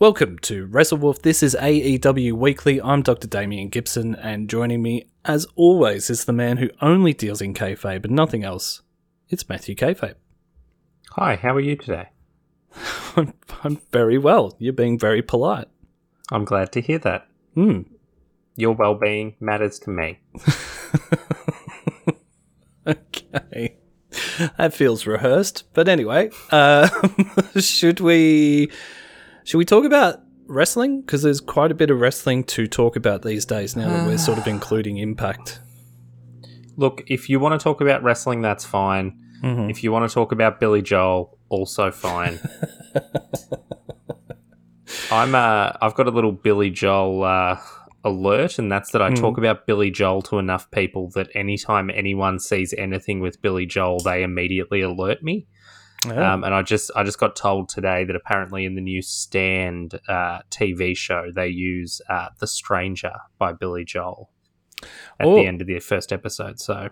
Welcome to WrestleWolf. This is AEW Weekly. I'm Dr. Damian Gibson, and joining me, as always, is the man who only deals in kayfabe and nothing else. It's Matthew Kayfabe. Hi, how are you today? I'm, I'm very well. You're being very polite. I'm glad to hear that. Hmm. Your well being matters to me. okay. That feels rehearsed. But anyway, uh, should we should we talk about wrestling? Because there's quite a bit of wrestling to talk about these days now that we're sort of including Impact. Look, if you want to talk about wrestling, that's fine. Mm-hmm. If you want to talk about Billy Joel, also fine. I'm uh, I've got a little Billy Joel uh, alert, and that's that I talk about Billy Joel to enough people that anytime anyone sees anything with Billy Joel, they immediately alert me. Um, and I just I just got told today that apparently in the new Stand uh, TV show they use uh, "The Stranger" by Billy Joel at Oh. the end of the first episode. So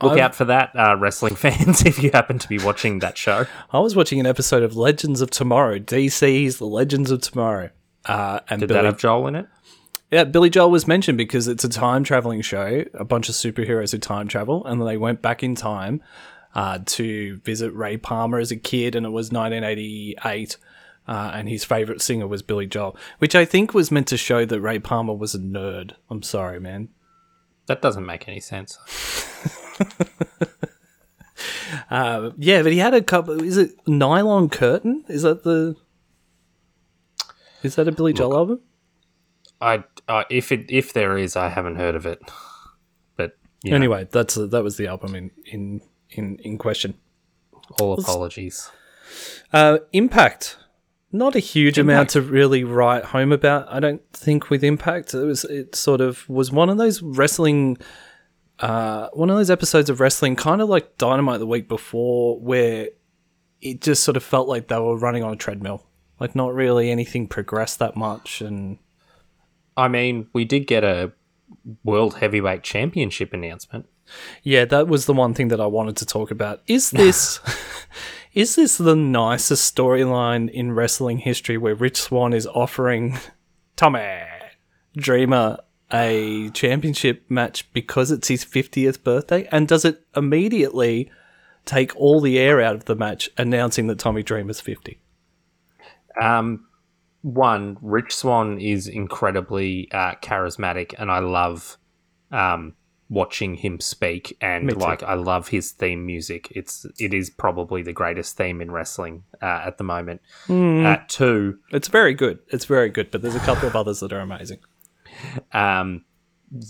look I've- out for that, uh, wrestling fans, if you happen to be watching that show. I was watching an episode of Legends of Tomorrow, DC's The Legends of Tomorrow. Uh, and Did Billy, that have Joel in it? yeah, Billy Joel was mentioned because it's a time traveling show, a bunch of superheroes who time travel, and they went back in time uh, to visit Ray Palmer as a kid, and it was 1988. Uh, and his favorite singer was Billy Joel, which I think was meant to show that Ray Palmer was a nerd. I'm sorry, man. That doesn't make any sense. Uh, yeah, but he had a couple. Is it Nylon Curtain? Is that the? Is that a Billy Joel album? I uh, if it if there is, I haven't heard of it. But know, Anyway, that's that was the album in in in, in question. all apologies. Uh, Impact, not a huge amount to really write home about. I don't think with Impact it was it sort of was one of those wrestling, uh, one of those episodes of wrestling, kind of like Dynamite the week before, where it just sort of felt like they were running on a treadmill. Like not really anything progressed that much, and I mean, we did get a world heavyweight championship announcement. Yeah, that was the one thing that I wanted to talk about. Is this is this the nicest storyline in wrestling history where Rich Swann is offering Tommy Dreamer a championship match because it's his 50th birthday and does it immediately take all the air out of the match announcing that Tommy Dreamer's 50? Um, one, Rich Swann is incredibly uh, charismatic, and I love um, watching him speak. And like, I love his theme music. It's it is probably the greatest theme in wrestling uh, at the moment. Uh, two, It's very good. It's very good, but there's a couple of others that are amazing. um,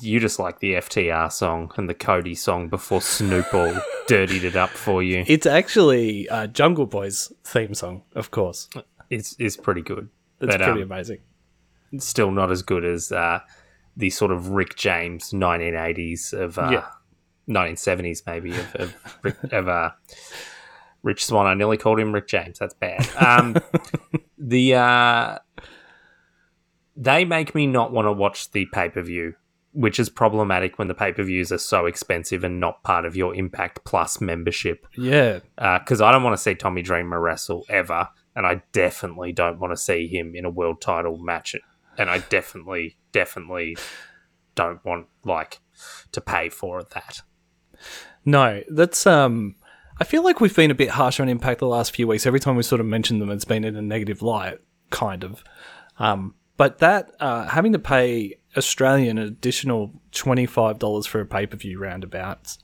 you just like the FTR song and the Cody song before Snoop all dirtied it up for you. It's actually uh, Jungle Boy's theme song, of course. It's is pretty good. It's But, pretty um, amazing. still not as good as uh, the sort of Rick James 1980s of uh, Yeah. 1970s maybe of of, Rick, of uh, Rich Swann. I nearly called him Rick James. That's bad. Um, the uh, they make me not want to watch the pay per view, which is problematic when the pay per views are so expensive and not part of your Impact Plus membership Yeah, because I don't want to see Tommy Dreamer wrestle ever, and I definitely don't want to see him in a world title match, and I definitely, definitely don't want like to pay for that. No, that's um. I feel like we've been a bit harsher on Impact the last few weeks. Every time we sort of mentioned them, it's been in a negative light, kind of. Um, but that uh, having to pay Australian an additional twenty five dollars for a pay per view roundabouts,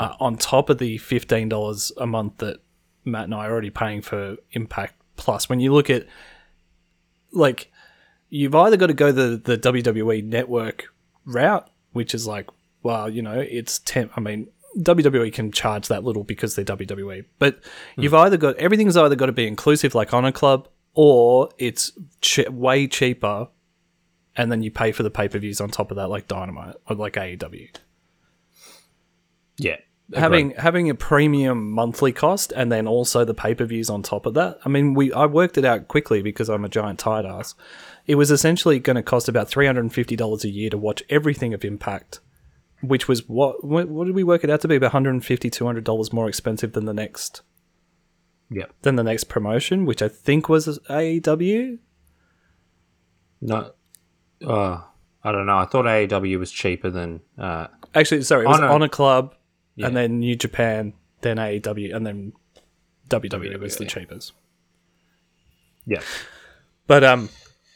uh, on top of the fifteen dollars a month that Matt and I are already paying for Impact Plus. When you look at like, you've either got to go the the WWE network route, which is like, well, you know, it's ten. I mean, WWE can charge that little because they're WWE, but hmm. you've either got everything's either got to be inclusive, like Honor Club, or it's ch- way cheaper, and then you pay for the pay per views on top of that, like Dynamite or like AEW. Yeah, Having having a premium monthly cost and then also the pay per views on top of that. I mean, we I worked it out quickly because I'm a giant tight ass. It was essentially going to cost about three hundred and fifty dollars a year to watch everything of Impact, which was what what, what did we work it out to be about 150 200 dollars more expensive than the next yeah. than the next promotion, which I think was AEW. No, uh, I don't know. I thought AEW was cheaper than. Uh, Actually, sorry, it was Honor- Honor Club, Yeah. and then New Japan, then AEW, and then WWE was the cheapest. yeah, But um,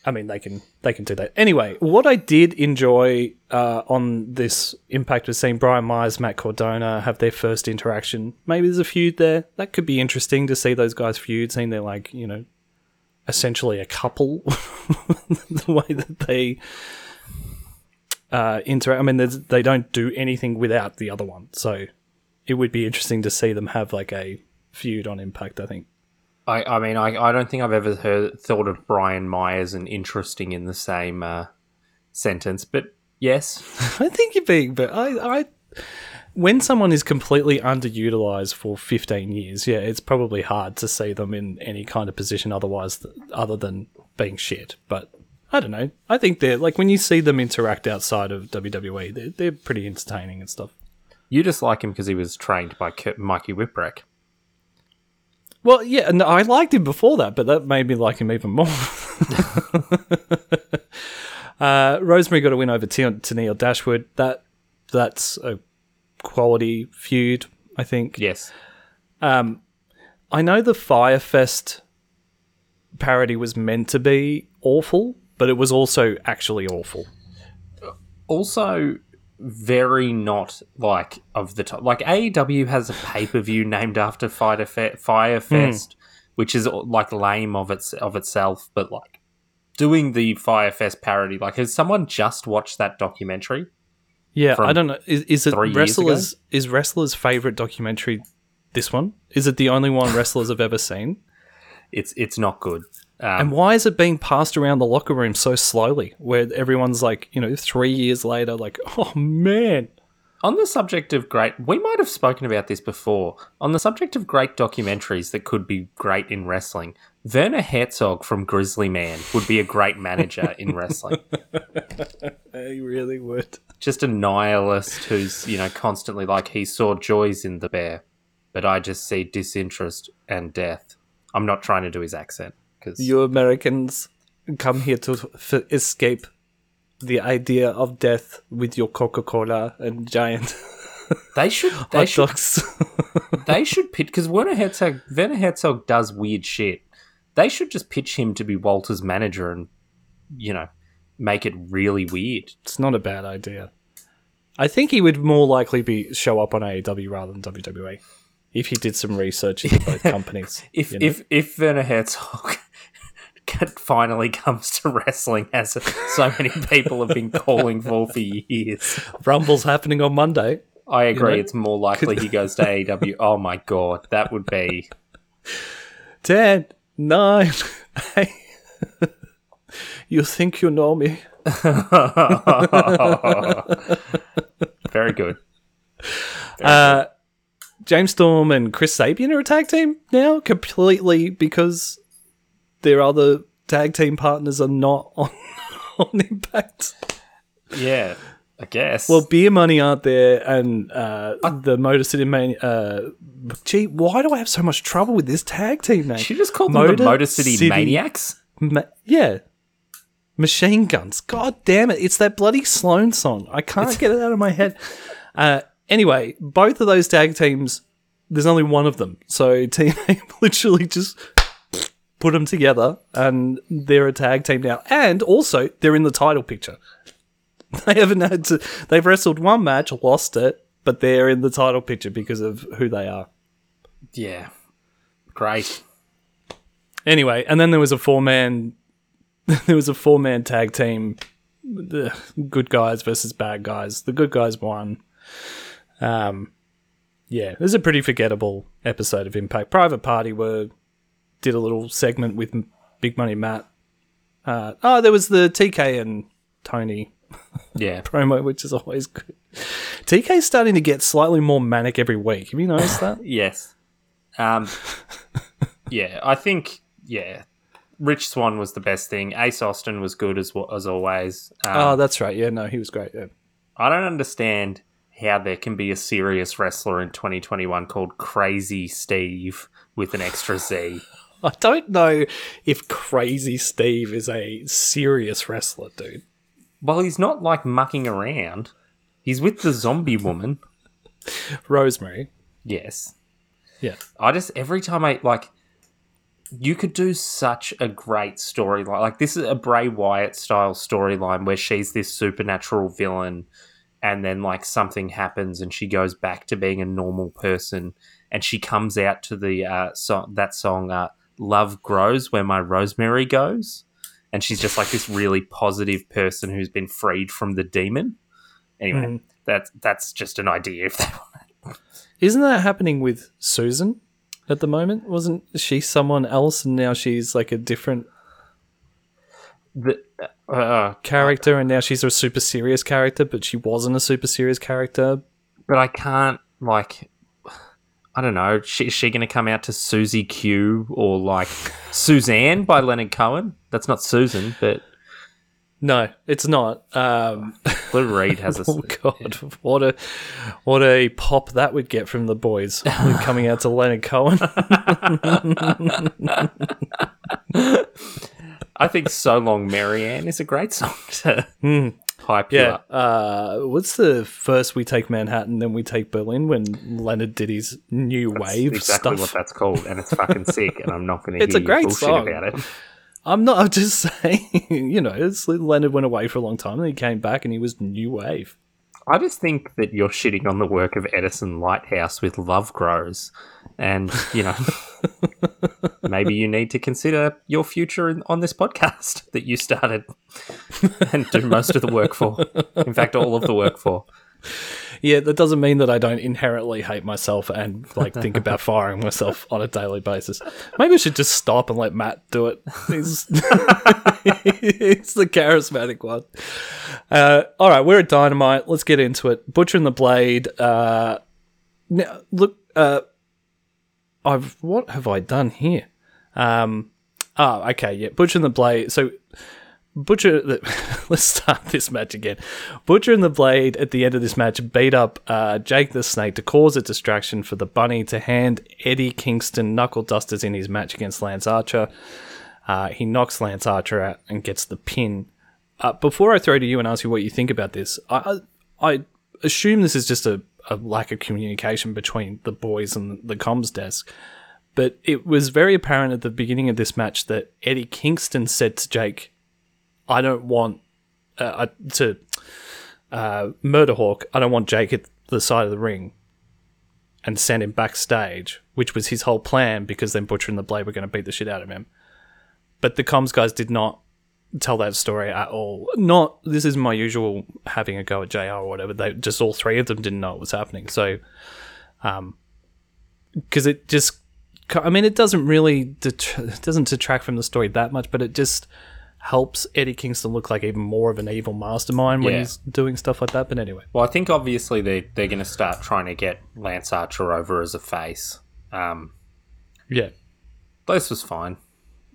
I mean, they can they can do that anyway. What I did enjoy uh, on this Impact was seeing Brian Myers, Matt Cardona have their first interaction. Maybe there's a feud there. That could be interesting to see those guys feud, seeing they're like you know, essentially a couple. the way that they uh, interact. I mean, they don't do anything without the other one, so it would be interesting to see them have like a feud on Impact. I think. I, I mean, I, I don't think I've ever heard thought of Brian Myers and interesting in the same uh, sentence, but yes, I think you're being, but I, I, when someone is completely underutilized for 15 years, yeah, it's probably hard to see them in any kind of position otherwise, th- other than being shit. But I don't know. I think they're like when you see them interact outside of WWE, they're, they're pretty entertaining and stuff. you just like him because he was trained by K- Mikey Whipwreck. Well, yeah, and I liked him before that, but that made me like him even more. uh, Rosemary got a win over T- Tennille Dashwood. That that's a quality feud, I think. Yes, I know the Fyre Fest parody was meant to be awful, but it was also actually awful. also very not like of the top. Like AEW has a pay per view named after Fyter Fe- Fyre Fest, hmm. which is like lame of its of itself, but like doing the Fyre Fest parody. Like, has someone just watched that documentary? Yeah, I don't know. Is, is it wrestlers? Is wrestlers' favorite documentary this one? Is it the only one wrestlers have ever seen? It's it's not good. And Um, why is it being passed around the locker room so slowly? Where everyone's like, you know, three years later, like, oh man, on the subject of great, we might have spoken about this before. On the subject of great documentaries that could be great in wrestling, Werner Herzog from Grizzly Man would be a great manager in wrestling. he really would. just a nihilist who's you know constantly like he saw joys in the bear but i just see disinterest and death i'm not trying to do his accent because You Americans come here to f- escape the idea of death with your Coca Cola and giant they should they should they should pitch because werner herzog werner herzog does weird shit they should just pitch him to be walter's manager and you know make it really weird it's not a bad idea. I think he would more likely be show up on AEW rather than WWE if he did some research into both companies. if you know? if if werner herzog finally comes to wrestling as so many people have been calling for for years Rumble's happening on Monday. I agree. know? It's more likely he goes to AEW. Oh my god, that would be. 10, 9, 8. you think you know me? Very good. Uh, James Storm and Chris Sabin are a tag team now, completely because their other tag team partners are not on, on Impact. Yeah, I guess. Well, Beer Money aren't there, and uh, the Motor City Man. Uh, gee, why do I have so much trouble with this tag team name? she just called them Motor the Motor City, City- Maniacs. Ma- yeah. Machine guns. God damn it. It's that bloody Sloan song. I can't get it out of my head. Uh, anyway, both of those tag teams, there's only one of them. So Team TNA literally just put them together and they're a tag team now. And also, they're in the title picture. They haven't had to, they've wrestled one match, lost it, but they're in the title picture because of who they are. Yeah, great. Anyway, and then there was a four man there was a four man tag team the good guys versus bad guys. The good guys won. Um yeah, it was a pretty forgettable episode of Impact. Private Party were did a little segment with Big Money Matt. Uh, oh, there was the TK and Tony Yeah, promo, which is always good. TK's starting to get slightly more manic every week. Have you noticed that? yes. Um, yeah, I think yeah, Rich Swann was the best thing. Ace Austin was good as as always. Um, oh, that's right. Yeah, no, he was great. Yeah. I don't understand how there can be a serious wrestler in 2021 called Crazy Steve with an extra Z. I don't know if Crazy Steve is a serious wrestler, dude. Well, he's not like mucking around. He's with the zombie woman. Rosemary. Yes. Yeah. I just every time I like you could do such a great storyline. Like this is a Bray Wyatt style storyline where she's this supernatural villain and then like something happens and she goes back to being a normal person and she comes out to the uh song that song uh Love Grows where my rosemary goes and she's just like this really positive person who's been freed from the demon. Anyway, Mhm. that's that's just an idea if they want. Isn't that happening with Susan at the moment? Wasn't she someone else and now she's like a different The, uh, character and now she's a super serious character, but she wasn't a super serious character? but I can't like. I don't know. She, is she going to come out to Susie Q or like Suzanne by Leonard Cohen? That's not Susan, but No, it's not. Um, Lou Reed has a. oh god, what a what a pop that would get from the boys coming out to Leonard Cohen. I think "So Long, Marianne" is a great song to hype you Yeah. up. Uh, what's the first we take Manhattan, then we take Berlin when Leonard did his new That's wave exactly stuff? what that's called, and it's fucking sick. And I'm not going to It's hear a great bullshit song. about it. I'm not. I'm just saying. You know, it's, Leonard went away for a long time, and he came back, and he was new wave. I just think that you're shitting on the work of Edison Lighthouse with Love Grows. And, you know, maybe you need to consider your future in, on this podcast that you started and do most of the work for. In fact, all of the work for. Yeah, that doesn't mean that I don't inherently hate myself and like think about firing myself on a daily basis. Maybe I should just stop and let Matt do it. He's the charismatic one. Uh, all right, we're at Dynamite. Let's get into it. Butcher and the Blade. Uh, now, look, uh, I've what have I done here? Um, oh, okay, yeah, Butcher and the Blade. So Butcher, let's start this match again. Butcher and the Blade at the end of this match beat up uh, Jake the Snake to cause a distraction for the Bunny to hand Eddie Kingston knuckle dusters in his match against Lance Archer. Uh, he knocks Lance Archer out and gets the pin. Uh, before I throw to you and ask you what you think about this, I, I assume this is just a, a lack of communication between the boys and the comms desk. But it was very apparent at the beginning of this match that Eddie Kingston said to Jake, I don't want uh, to uh, murder Hawk. I don't want Jake at the side of the ring and send him backstage, which was his whole plan because then Butcher and the Blade were going to beat the shit out of him. But the comms guys did not tell that story at all. Not this is my usual having a go at JR or whatever. They just all three of them didn't know what was happening. So, um, because it just, I mean, it doesn't really it doesn't detract from the story that much, but it just helps Eddie Kingston look like even more of an evil mastermind when Yeah. he's doing stuff like that. But anyway, Well, I think obviously they, they're going to start trying to get Lance Archer over as a face. Um, yeah, this was fine.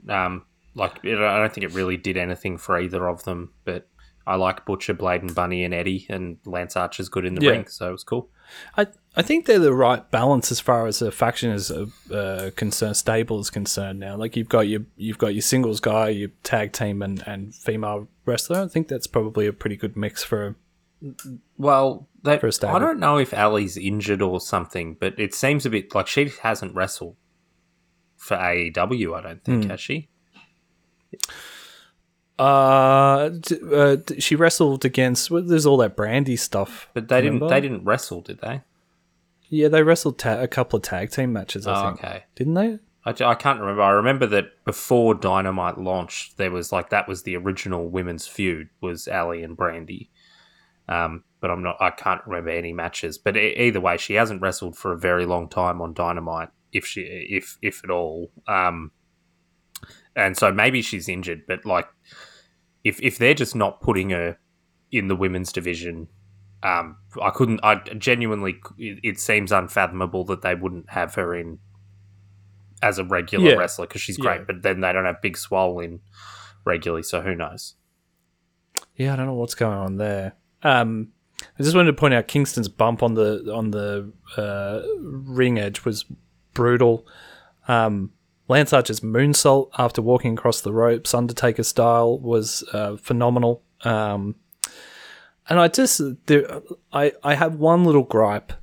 Um, like it, I don't think it really did anything for either of them, but I like Butcher, Blade, and Bunny and Eddie, and Lance Archer's good in the Yeah. ring, so it was cool. I I think they're the right balance as far as a faction is uh, uh, concerned, stable is concerned now. Like you've got your you've got your singles guy, your tag team, and and female wrestler. I think that's probably a pretty good mix for. Well, they, For a stable. I don't know if Allie's injured or something, but it seems a bit like she hasn't wrestled for AEW. I don't think has she. Uh, uh, she wrestled against. Well, there's all that Brandi stuff. But they didn't. They didn't wrestle, did they? Yeah, they wrestled ta- a couple of tag team matches. I Oh, think, okay. didn't they? I can't remember. I remember that before Dynamite launched, there was like that was the original women's feud was Allie and Brandi. Um, but I'm not. I can't remember any matches. But e- either way, she hasn't wrestled for a very long time on Dynamite, if she, if if at all. Um, and so maybe she's injured. But like, if if they're just not putting her in the women's division, um, I couldn't. I genuinely, it, it seems unfathomable that they wouldn't have her in as a regular Yeah. wrestler because she's great. Yeah. But then they don't have Big Swole in regularly, so who knows? Yeah, I don't know what's going on there. Um, I just wanted to point out Kingston's bump on the on the uh, ring edge was brutal. Um, Lance Archer's moonsault after walking across the ropes, Undertaker style, was uh, phenomenal. Um, and I just, there, I, I have one little gripe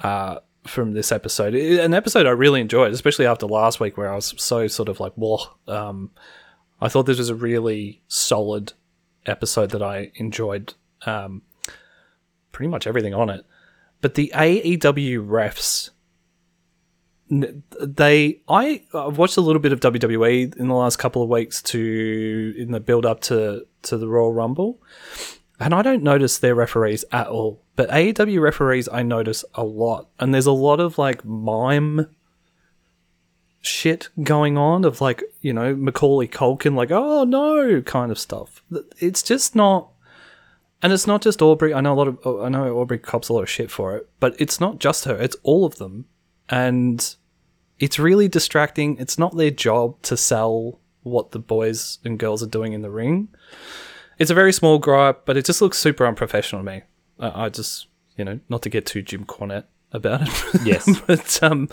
uh, from this episode. It- An episode I really enjoyed, especially after last week where I was so sort of like, whoa. Um, I thought this was a really solid episode that I enjoyed um, pretty much everything on it. But the AEW refs, they I I've watched a little bit of WWE in the last couple of weeks to in the build up to to the Royal Rumble, and I don't notice their referees at all. But AEW referees I notice a lot, and there's a lot of like mime shit going on of like you know Macaulay Culkin like oh no kind of stuff. It's just not. And it's not just Aubrey. I know a lot of. I know Aubrey cops a lot of shit for it, but it's not just her. It's all of them, and it's really distracting. It's not their job to sell what the boys and girls are doing in the ring. It's a very small gripe, but it just looks super unprofessional to me. I, I just, you know, not to get too Jim Cornette about it. Yes. but um,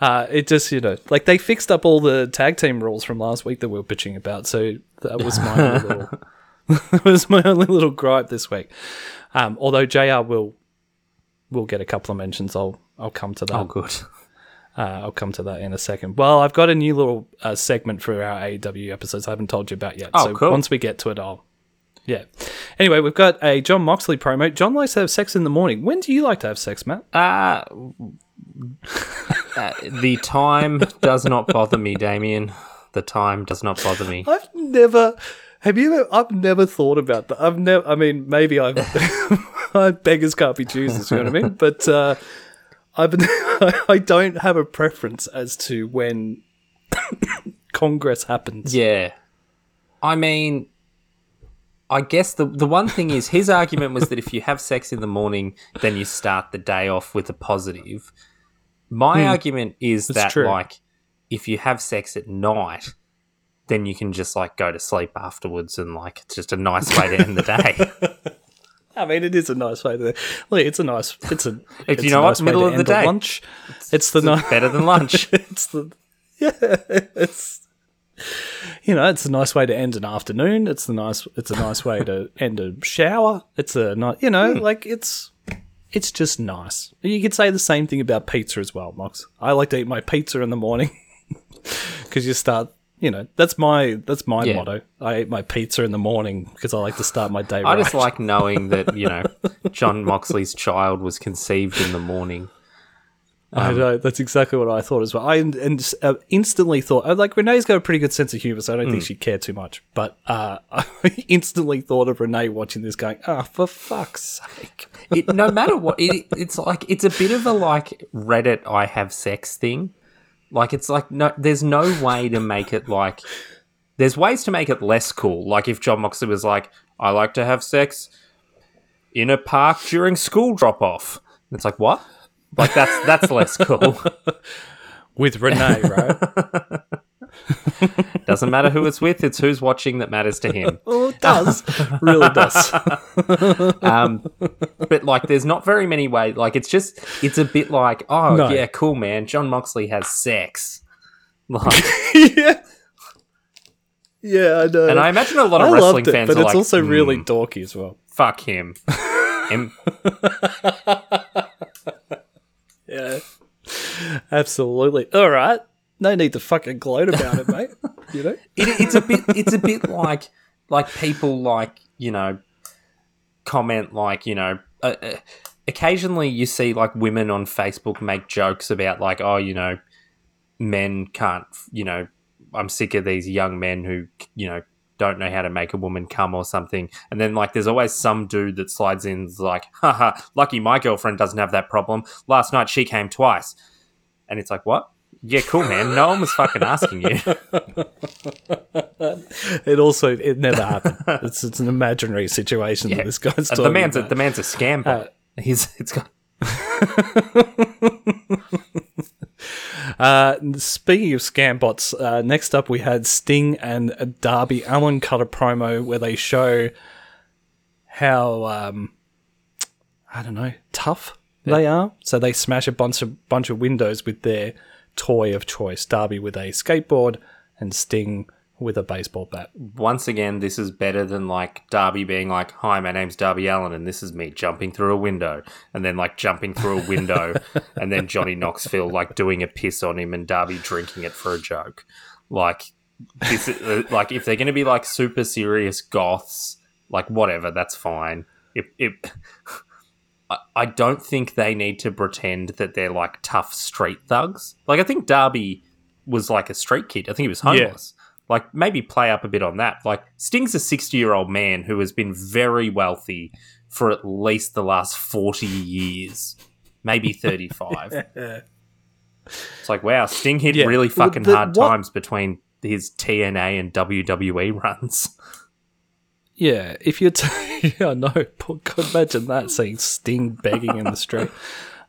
uh, it just, you know, like they fixed up all the tag team rules from last week that we were bitching about. So that was my little, that was my only little gripe this week. Um, although Jr. will will get a couple of mentions. I'll I'll come to that. Oh, good. Uh, I'll come to that in a second. Well, I've got a new little uh, segment for our AEW episodes I haven't told you about yet. Oh, so cool. once we get to it, I'll. Yeah. Anyway, we've got a Jon Moxley promo. Jon likes to have sex in the morning. When do you like to have sex, Matt? Uh, uh, the time does not bother me, Damian. The time does not bother me. I've never. Have you? Ever, I've never thought about that. I've never. I mean, maybe I've. Beggars can't be choosers. You know what I mean? But uh, I've. I don't have a preference as to when Congress happens. Yeah. I mean, I guess the the one thing is his argument was that if you have sex in the morning, then you start the day off with a positive. My hmm. argument is that true. like if you have sex at night, then you can just like go to sleep afterwards and like it's just a nice way to end the day. I mean, it is a nice way to. Like, it's a nice. It's a. It's you know what, nice way middle of the day. lunch. It's the night. Better than lunch. it's the. Yeah, it's. You know, it's a nice way to end an afternoon. It's the nice. It's a nice way to end a shower. It's a nice. You know, hmm. like it's. It's just nice. You could say the same thing about pizza as well, Mox. I like to eat my pizza in the morning because you start. You know, that's my that's my Yeah. motto. I eat my pizza in the morning because I like to start my day. I right. just like knowing that, you know, Jon Moxley's child was conceived in the morning. I know that's exactly what I thought as well. I and, uh, instantly thought uh, like Renee's got a pretty good sense of humor, so I don't think she'd care too much. But uh, I instantly thought of Renee watching this, going, "Ah, for fuck's sake!" it, no matter what, it, it's like it's a bit of a like Reddit I have sex thing. Like it's like no, there's no way to make it like. There's ways to make it less cool. Like if Jon Moxley was like, "I like to have sex in a park during school drop off," it's like what? Like that's that's less cool. With Renee, right? Doesn't matter who it's with; it's who's watching that matters to him. well, it does, really does. Um, but like, there's not very many ways. Like, it's just, it's a bit like, oh No. yeah, cool, man. Jon Moxley has sex. Like, yeah, yeah, I know. and I imagine a lot of I wrestling it, fans but it's like, also really "Hmm, dorky as well. fuck him. him. Yeah, absolutely. All right, no need to fucking gloat about it, mate. You know. It, it's a bit, it's a bit like, like people like, you know, comment like, you know, uh, uh, occasionally you see like women on Facebook make jokes about like, oh, you know, men can't, you know, I'm sick of these young men who, you know, don't know how to make a woman come or something. And then like there's always some dude that slides in like, haha, lucky my girlfriend doesn't have that problem. Last night she came twice. And it's like, what? Yeah, cool, man. No one was fucking asking you. It also it never happened. it's it's an imaginary situation that this guy's Uh, talking the man's a, about. the man's a scam. bot. He's it's got Uh, speaking of scam bots, uh, next up we had Sting and Darby Allin cut a promo where they show how um, I don't know tough they are. So they smash a bunch of bunch of windows with their toy of choice. Darby with a skateboard and Sting with a baseball bat. Once again, this is better than like Darby being like, "Hi, my name's Darby Allin, and this is me jumping through a window," and then like jumping through a window, and then Johnny Knoxville like doing a piss on him, and Darby drinking it for a joke. Like this, is, uh, like if they're going to be like super serious goths, like whatever, that's fine. If if I, I don't think they need to pretend that they're like tough street thugs. Like I think Darby was like a street kid. I think he was homeless. Like maybe play up a bit on that. Like Sting's a 60 year old man who has been very wealthy for at least the last 40 years, maybe 35. it's like, wow, Sting hit Yeah. really Well, fucking the- hard what- times between his TNA and WWE runs. Yeah, if you're, t- yeah, no, God, imagine that seeing Sting begging in the street.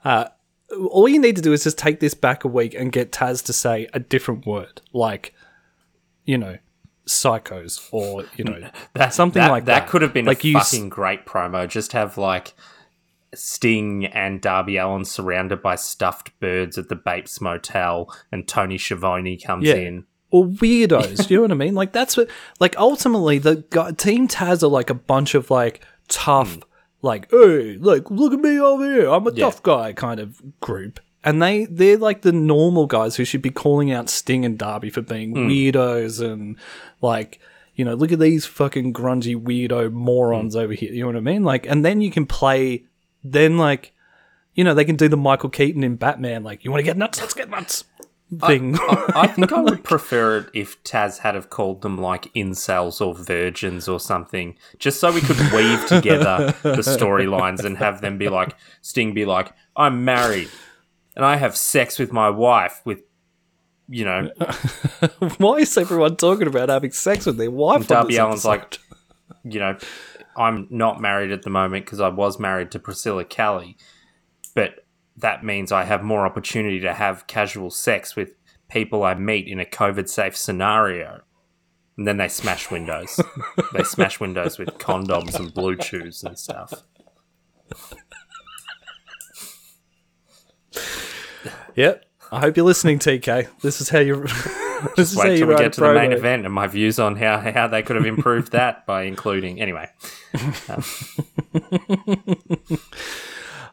Uh, all you need to do is just take this back a week and get Taz to say a different word, like, you know, psychos or you know That, something that- like that. that. could have been Like a you s- fucking great promo. Just have like Sting and Darby Allin surrounded by stuffed birds at the Bates Motel, and Tony Schiavone comes Yeah. in. Or weirdos. you know what I mean? Like that's what like ultimately the guy, team Taz are like a bunch of like tough, like hey, like look at me over here, I'm a. Yeah. tough guy kind of group. And they they're like the normal guys who should be calling out Sting and Darby for being Hmm. weirdos and like you know look at these fucking grungy weirdo morons over here. You know what I mean? Like and then you can play then like you know they can do the Michael Keaton in Batman like you want to get nuts, let's get nuts thing. I think I would prefer it if Taz had have called them like incels or virgins or something, just so we could weave together the storylines and have them be like Sting be like, "I'm married and I have sex with my wife with." You know, Why is everyone talking about having sex with their wife? Darby Allin's like, you know, I'm not married at the moment because I was married to Priscilla Kelly, but that means I have more opportunity to have casual sex with people I meet in a COVID safe scenario. And then they smash windows. they smash windows with condoms and blue chews and stuff. Yep. I hope you're listening, TK. This is how you. this is how Wait you till we get to the main event and my views on how, how they could have improved that by including. Anyway, um,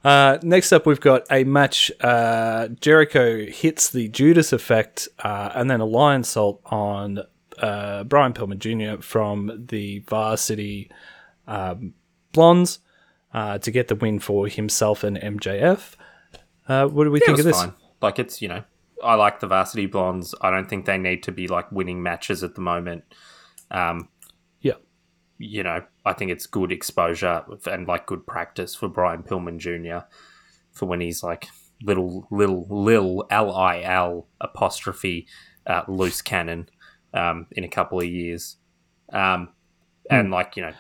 Uh, next up, we've got a match. Uh, Jericho hits the Judas effect uh, and then a Lionsault on uh, Brian Pillman Jr. from the Varsity um, Blondes uh, to get the win for himself and MJF. Uh, what do we it think of this? fine. Like it's you know, I like the varsity blondes. I don't think they need to be like winning matches at the moment. Um, Yeah. You know, I think it's good exposure and like good practice for Brian Pillman Jr. for when he's like little little lil L I L apostrophe uh, loose cannon um, in a couple of years. Um, and like you know,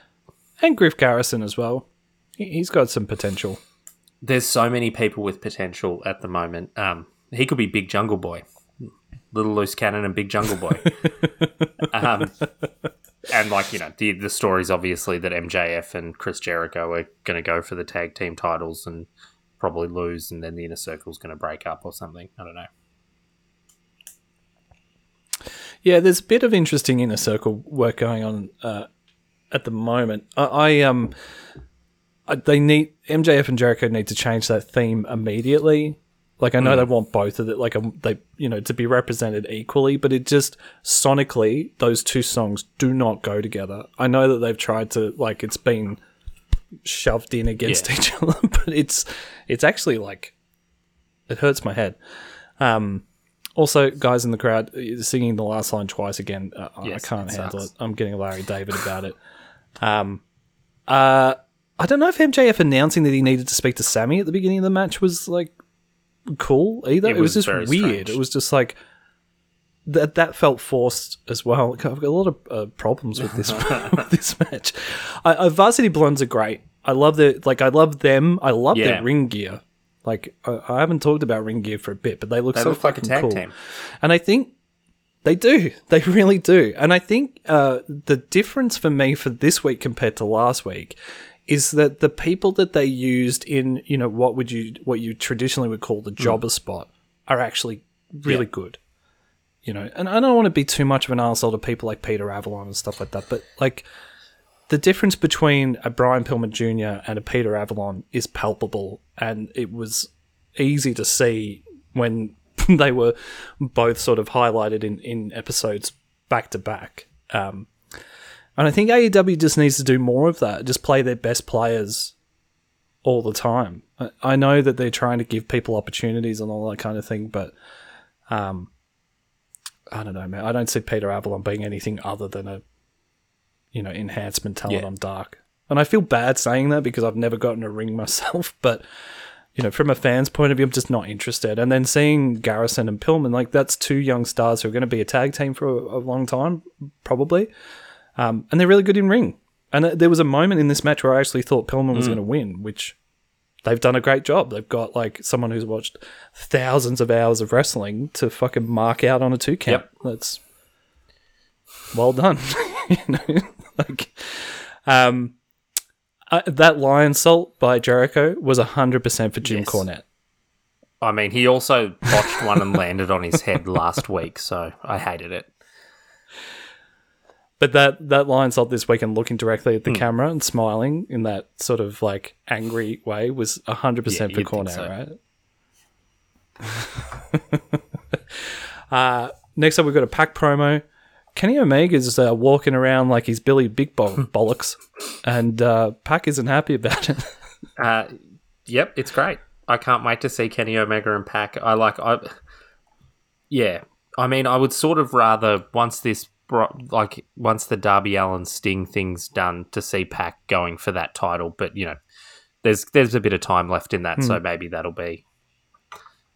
And Griff Garrison as well. He- He's got some potential. there's so many people with potential at the moment. Um, he could be Big Jungle Boy, Little Loose Cannon, and Big Jungle Boy. and like you know, the the story's obviously that MJF and Chris Jericho are going to go for the tag team titles and probably lose, and then the inner circle's going to break up or something. I don't know. Yeah, there's a bit of interesting inner circle work going on uh, at the moment. I, I um, I, they need MJF and Jericho need to change that theme immediately. Like I know they want both of it, like um, they you know to be represented equally, but it just sonically those two songs do not go together. I know that they've tried to like it's been shoved in against Yeah. each other, but it's it's actually like it hurts my head. Um, also, guys in the crowd uh, singing the last line twice again. Uh, Yes, I can't it handle sucks. it. I'm getting Larry David about it. Um, uh, I don't know if MJF announcing that he needed to speak to Sammy at the beginning of the match was like cool either. It It, was, was just weird. strange. It was just like that. That felt forced as well. I've got a lot of uh, problems with this with this match. I, I, Varsity Blondes are great. I love the like. I love them. I love Yeah. their ring gear. Like I, I haven't talked about ring gear for a bit, but they look They so look like a fucking tag cool. team. And I think they do. They really do. And I think uh, the difference for me for this week compared to last week is that the people that they used in, you know, what would you what you traditionally would call the jobber spot are actually really good. You know, and I don't want to be too much of an asshole to people like Peter Avalon and stuff like that, but like the difference between a Brian Pillman Jr. and a Peter Avalon is palpable, and it was easy to see when they were both sort of highlighted in, in episodes back to back. Um, and I think AEW just needs to do more of that, just play their best players all the time. I, I know that they're trying to give people opportunities and all that kind of thing, but um, I don't know, man. I don't see Peter Avalon being anything other than a you know enhancement talent Yeah. on Dark. And I feel bad saying that because I've never gotten a ring myself, but you know, from a fan's point of view, I'm just not interested. And then seeing Garrison and Pillman, like that's two young stars who are going to be a tag team for a, a long time, probably. Um, and they're really good in ring. And there was a moment in this match where I actually thought Pillman was going to win, which they've done a great job. They've got like someone who's watched thousands of hours of wrestling to fucking mark out on a two count. Yep. That's well done. you know, like um, uh, that Lionsault by Jericho was hundred percent for Jim Yes. Cornette. I mean, he also botched one and landed on his head last week, so I hated it. But that that Lionsault this week and looking directly Hmm. at the camera and smiling in that sort of like angry way was hundred percent Yeah, for you'd think Cornette, so. right? uh, next up, we've got a Pac promo. Kenny Omega's uh, walking around like he's Billy Big Bo- Bollocks, and uh, Pac isn't happy about it. Uh, yep, it's great. I can't wait to see Kenny Omega and Pac. I like. I yeah. I mean, I would sort of rather once this like once the Darby Allin Sting thing's done to see Pac going for that title, but you know, there's there's a bit of time left in that, so maybe that'll be,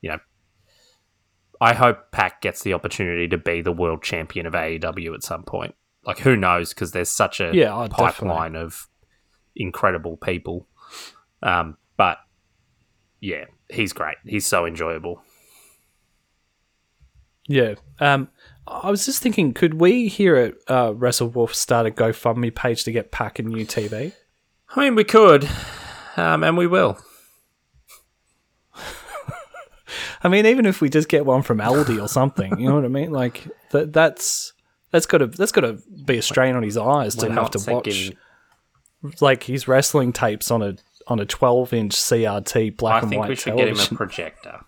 you know. I hope Pac gets the opportunity to be the world champion of AEW at some point. Like, who knows? Because there's such a Yeah, oh, pipeline of incredible people. Um, but yeah, he's great. He's so enjoyable. Yeah. Um, I was just thinking, could we here at uh, Wrestle Wolf start a GoFundMe page to get Pac a new TV? I mean, we could, um, and we will. I mean, even if we just get one from Aldi or something, you know what I mean? Like that, that's that's got to that's got to be a strain on his eyes to We're have not to watch thinking- like his wrestling tapes on a on a twelve inch CRT black I and think white we should television. get him a projector.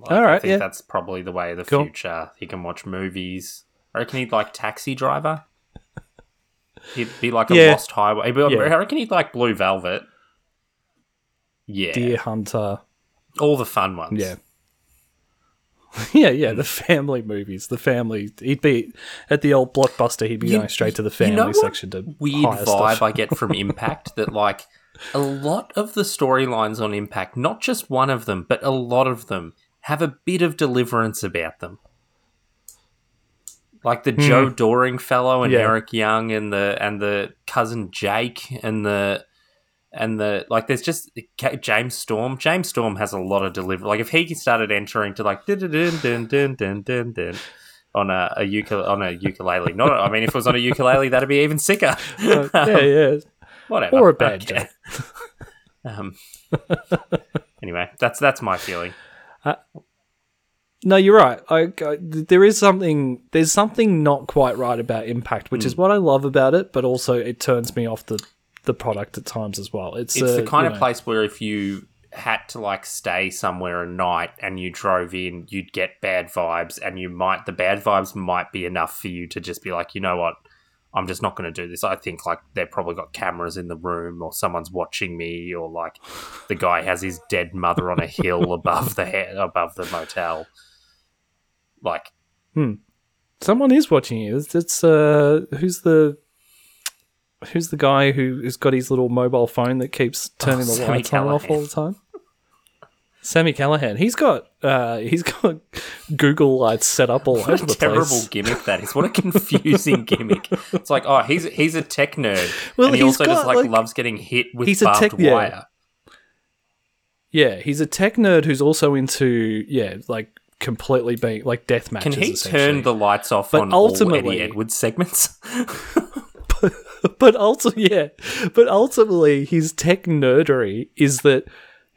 Like, All I think yeah. that's probably the way of the Cool. future. He can watch movies. I reckon he'd like Taxi Driver. He'd be like a Yeah. Lost Highway. Be- Yeah. I reckon he'd like Blue Velvet. Yeah, Deer Hunter, all the fun ones. yeah, yeah, yeah. The family movies, the family. He'd be at the old blockbuster. He'd be You- going straight to the you family know what section to weird vibe stuff. I get from Impact that like a lot of the storylines on Impact, not just one of them, but a lot of them have a bit of deliverance about them. Like the Joe Doering fellow and. Yeah. Eric Young and the and the cousin Jake and the and the like there's just James Storm. James Storm has a lot of deliver. Like if he started entering to like dun dun dun dun dun dun dun on a, a ukulele on a ukulele. Not I mean if it was on a ukulele that'd be even sicker. Uh, yeah, yeah. Whatever. Or a don't banjo. um, anyway, that's that's my feeling. No, you're right. I, I- there is something. There's something not quite right about Impact, which Hmm. is what I love about it, but also it turns me off the the product at times as well. It's, It's uh, the kind of know, place where if you had to like stay somewhere a night and you drove in, you'd get bad vibes, and you might the bad vibes might be enough for you to just be like, you know what, I'm just not going to do this. I think like they've probably got cameras in the room, or someone's watching me, or like the guy has his dead mother on a hill above the he- above the motel. Like hmm. Someone is watching you. It's, it's uh, who's the who's the guy who has got his little mobile phone that keeps turning the Oh, Sami lights on off all the time. Sami Callihan. He's got uh, he's got Google lights set up all over. What over a the terrible place. gimmick that is. What a confusing gimmick. It's like, oh, he's he's a tech nerd. Well, and he also just like, like- loves getting hit with he's a barbed tech- wire. Yeah, he's a tech nerd who's also into yeah, like completely being like death matches. Can he turn the lights off But on all ultimately- Eddie Edwards segments? but also yeah, but ultimately his tech nerdery is that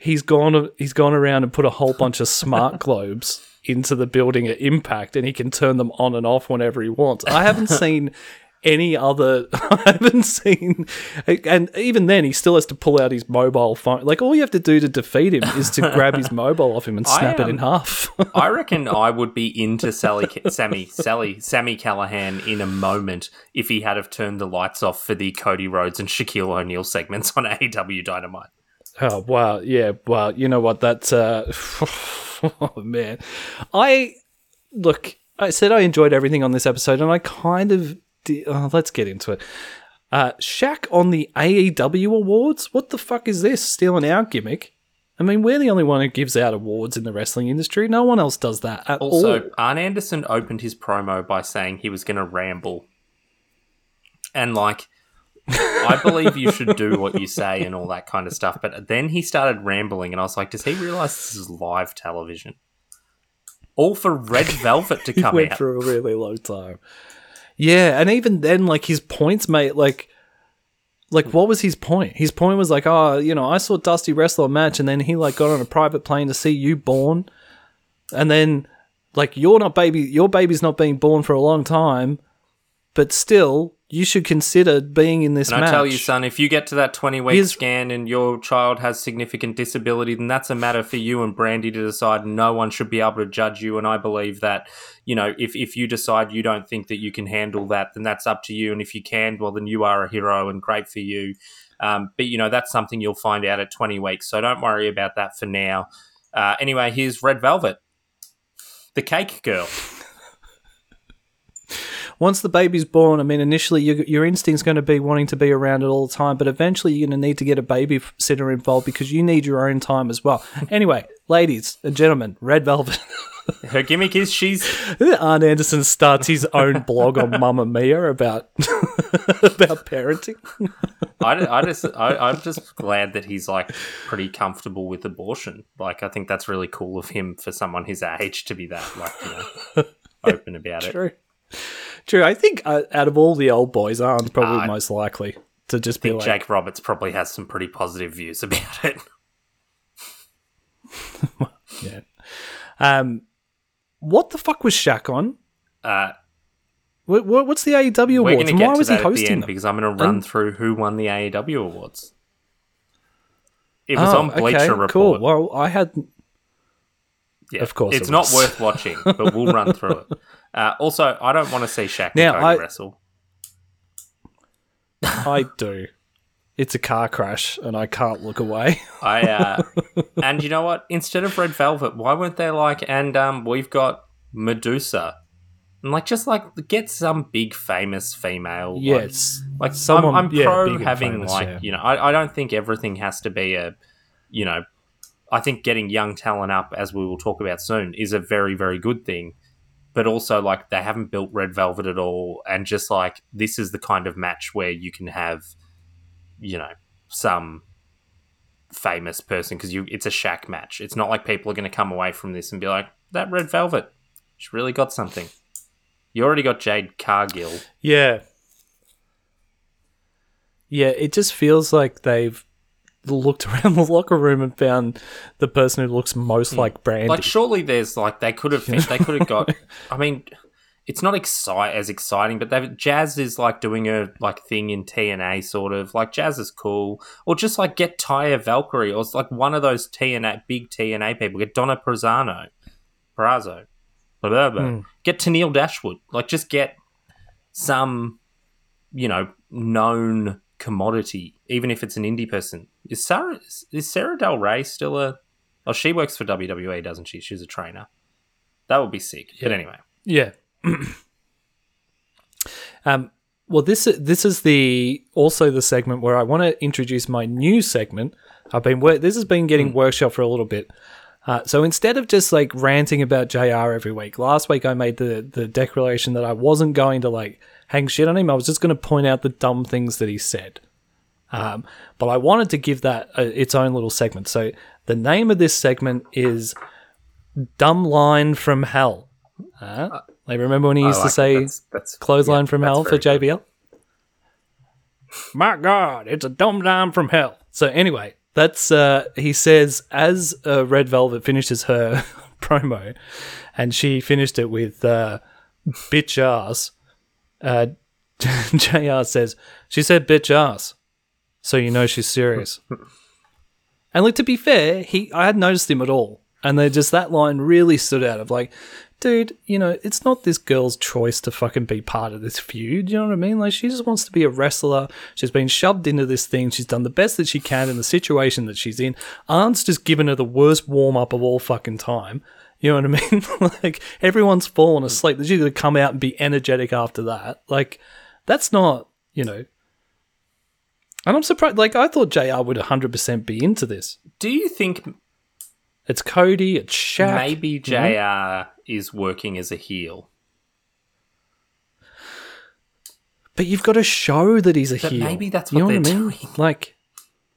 he's gone he's gone around and put a whole bunch of smart globes into the building at impact and he can turn them on and off whenever he wants. I haven't seen any other I haven't seen and even then he still has to pull out his mobile phone. Like all you have to do to defeat him is to grab his mobile off him and I, snap it um, in half. I reckon I would be into Sally, Sami, Sally, Sami Callihan in a moment if he had have turned the lights off for the Cody Rhodes and Shaquille O'Neal segments on AEW Dynamite. Oh wow, yeah, well, you know what? That's uh, oh man, I look. I said I enjoyed everything on this episode, and I kind of. Did, oh, let's get into it. Uh, Shaq on the AEW awards. What the fuck is this? Stealing our gimmick? I mean, we're the only one who gives out awards in the wrestling industry. No one else does that at Also, all. Arn Anderson opened his promo by saying he was going to ramble. And, like, I believe you should do what you say and all that kind of stuff. But then he started rambling, and I was like, does he realize this is live television? All for Red Velvet to He come went out. through a really long time. Yeah, and even then, like his points, mate, like, like what was his point? His point was like, oh, you know, I saw Dusty wrestle a match, and then he like got on a private plane to see you born, and then like you're not baby, your baby's not being born for a long time, but still, you should consider being in this And match. I tell you, son, if you get to that 20 week Here's- scan and your child has significant disability, then that's a matter for you and Brandi to decide. No one should be able to judge you. And I believe that, you know, if, if you decide you don't think that you can handle that, then that's up to you. And if you can, well, then you are a hero and great for you. Um, but, you know, that's something you'll find out at 20 weeks. So don't worry about that for now. Uh, anyway, here's Red Velvet, the cake girl. Once the baby's born, I mean, initially your, your instinct's going to be wanting to be around it all the time, but eventually you're going to need to get a babysitter involved because you need your own time as well. Anyway, ladies and gentlemen, Red Velvet. Her gimmick is she's Arn Anderson starts his own blog on Mamma Mia about about parenting. I, I just I, I'm just glad that he's like pretty comfortable with abortion. Like I think that's really cool of him for someone his age to be that like you know open about it. True. I think uh, out of all the old boys, Arn's probably Uh, most likely to just I be think like, Jake Roberts probably has some pretty positive views about it. yeah. Um, what the fuck was Shaq on? Uh, What, what, what's the AEW we're awards? to And get why to was he that at the hosting end them? because I'm going to run through who won the AEW awards. It was Oh, on Bleacher Report. Cool. Well, I had Yeah, Of course it's it not was. worth watching, but we'll run through it. Uh, also, I don't want to see Shaq Now, I- wrestle. I do. It's a car crash, and I can't look away. I uh, and you know what? Instead of Red Velvet, why weren't they like? And um, we've got Medusa, and like just like get some big famous female. yes, like, someone- I'm, I'm yeah, pro having famous, like yeah. you know. I, I don't think everything has to be a, you know, I think getting young talent up, as we will talk about soon, is a very very good thing. But also, like they haven't built Red Velvet at all, and just like this is the kind of match where you can have, you know, some famous person because you it's a shack match. It's not like people are going to come away from this and be like that Red Velvet. She really got something. You already got Jade Cargill. yeah, yeah. It just feels like they've looked around the locker room and found the person who looks most like Brandi. Hmm. Like, surely there's like they could have they could have got. I mean, it's not excite as exciting, but they've Jazz is like doing a like thing in TNA sort of like Jazz is cool, or just like get Taya Valkyrie or it's like one of those TNA big TNA people. Get Donna Perazano, Purrazzo, blah, blah, blah. Hmm. get Tennille Dashwood. Like just get some, you know, known commodity, even if it's an indie person. Is Sarah is Sarah Del Rey still a? Oh, she works for WWE, doesn't she? She's a trainer. That would be sick. But anyway, Yeah. um. Well, this this is the also the segment where I want to introduce my new segment. I've been this has been getting workshop for a little bit. Uh, so instead of just like ranting about JR every week, last week I made the the declaration that I wasn't going to like hang shit on him. I was just going to point out the dumb things that he said. Um, but I wanted to give that uh, its own little segment. So the name of this segment is "Dumb Line from Hell." Uh, like remember when he used I to say That's- that's- "clothesline yeah, from hell" for. JBL? My God, it's a dumb line from hell. So anyway, That's uh, he says as uh, Red Velvet finishes her promo, and she finished it with uh, "bitch ass." Uh, Jr. says she said "bitch ass," so you know she's serious. and like to be fair, he I hadn't noticed him at all, and they just that line really stood out. Of like, dude, you know, it's not this girl's choice to fucking be part of this feud. You know what I mean? Like, she just wants to be a wrestler. She's been shoved into this thing. She's done the best that she can in the situation that she's in. Arn's just given her the worst warm up of all fucking time. You know what I mean? like, everyone's fallen asleep. She's going to come out and be energetic after that. Like, that's not, you know. And I'm surprised. Like, I thought JR would 100% be into this. Do you think It's Cody, it's Shaq. maybe mm-hmm. JR is working as a heel? But you've got to show that he's a But heel. maybe that's You know what what I they're mean? doing. Like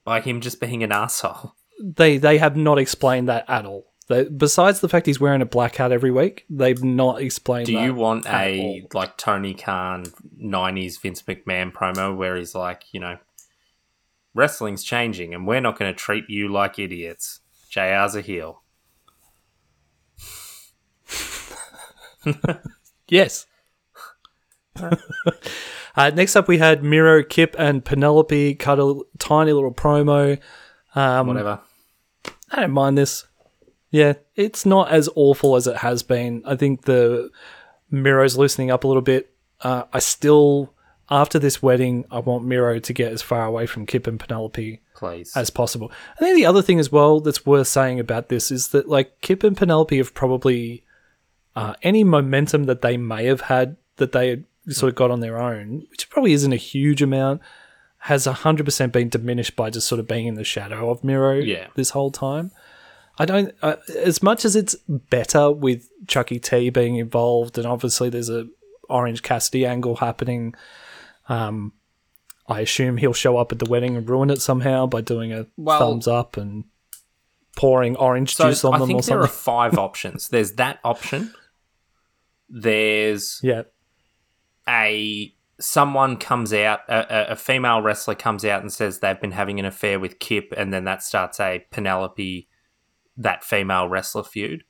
By him just being an asshole. they they have not explained that at all. They, besides the fact he's wearing a black hat every week, they've not explained. Do you want a all. like Tony Khan '90s Vince McMahon promo where he's like, you know, wrestling's changing, and we're not going to treat you like idiots. JR's a heel. Yes. uh, next up, we had Miro, Kip, and Penelope cut a tiny little promo. Um, Whatever. I don't mind this. Yeah, it's not as awful as it has been. I think the Miro's loosening up a little bit. Uh, I still, after this wedding, I want Miro to get as far away from Kip and Penelope Please. as possible. I think the other thing as well that's worth saying about this is that like Kip and Penelope have probably uh, any momentum that they may have had that they had sort of got on their own, which probably isn't a huge amount, has hundred percent been diminished by just sort of being in the shadow of Miro Yeah. this whole time. I don't uh, as much as it's better with Chucky T being involved, and obviously there's a Orange Cassidy angle happening. Um, I assume he'll show up at the wedding and ruin it somehow by doing a Well- thumbs up and pouring orange so juice on I them think or there something. are five options. There's that option. There's yeah, a someone comes out, a, a- female wrestler comes out and says they've been having an affair with Kip, and then that starts a Penelope, that female wrestler feud.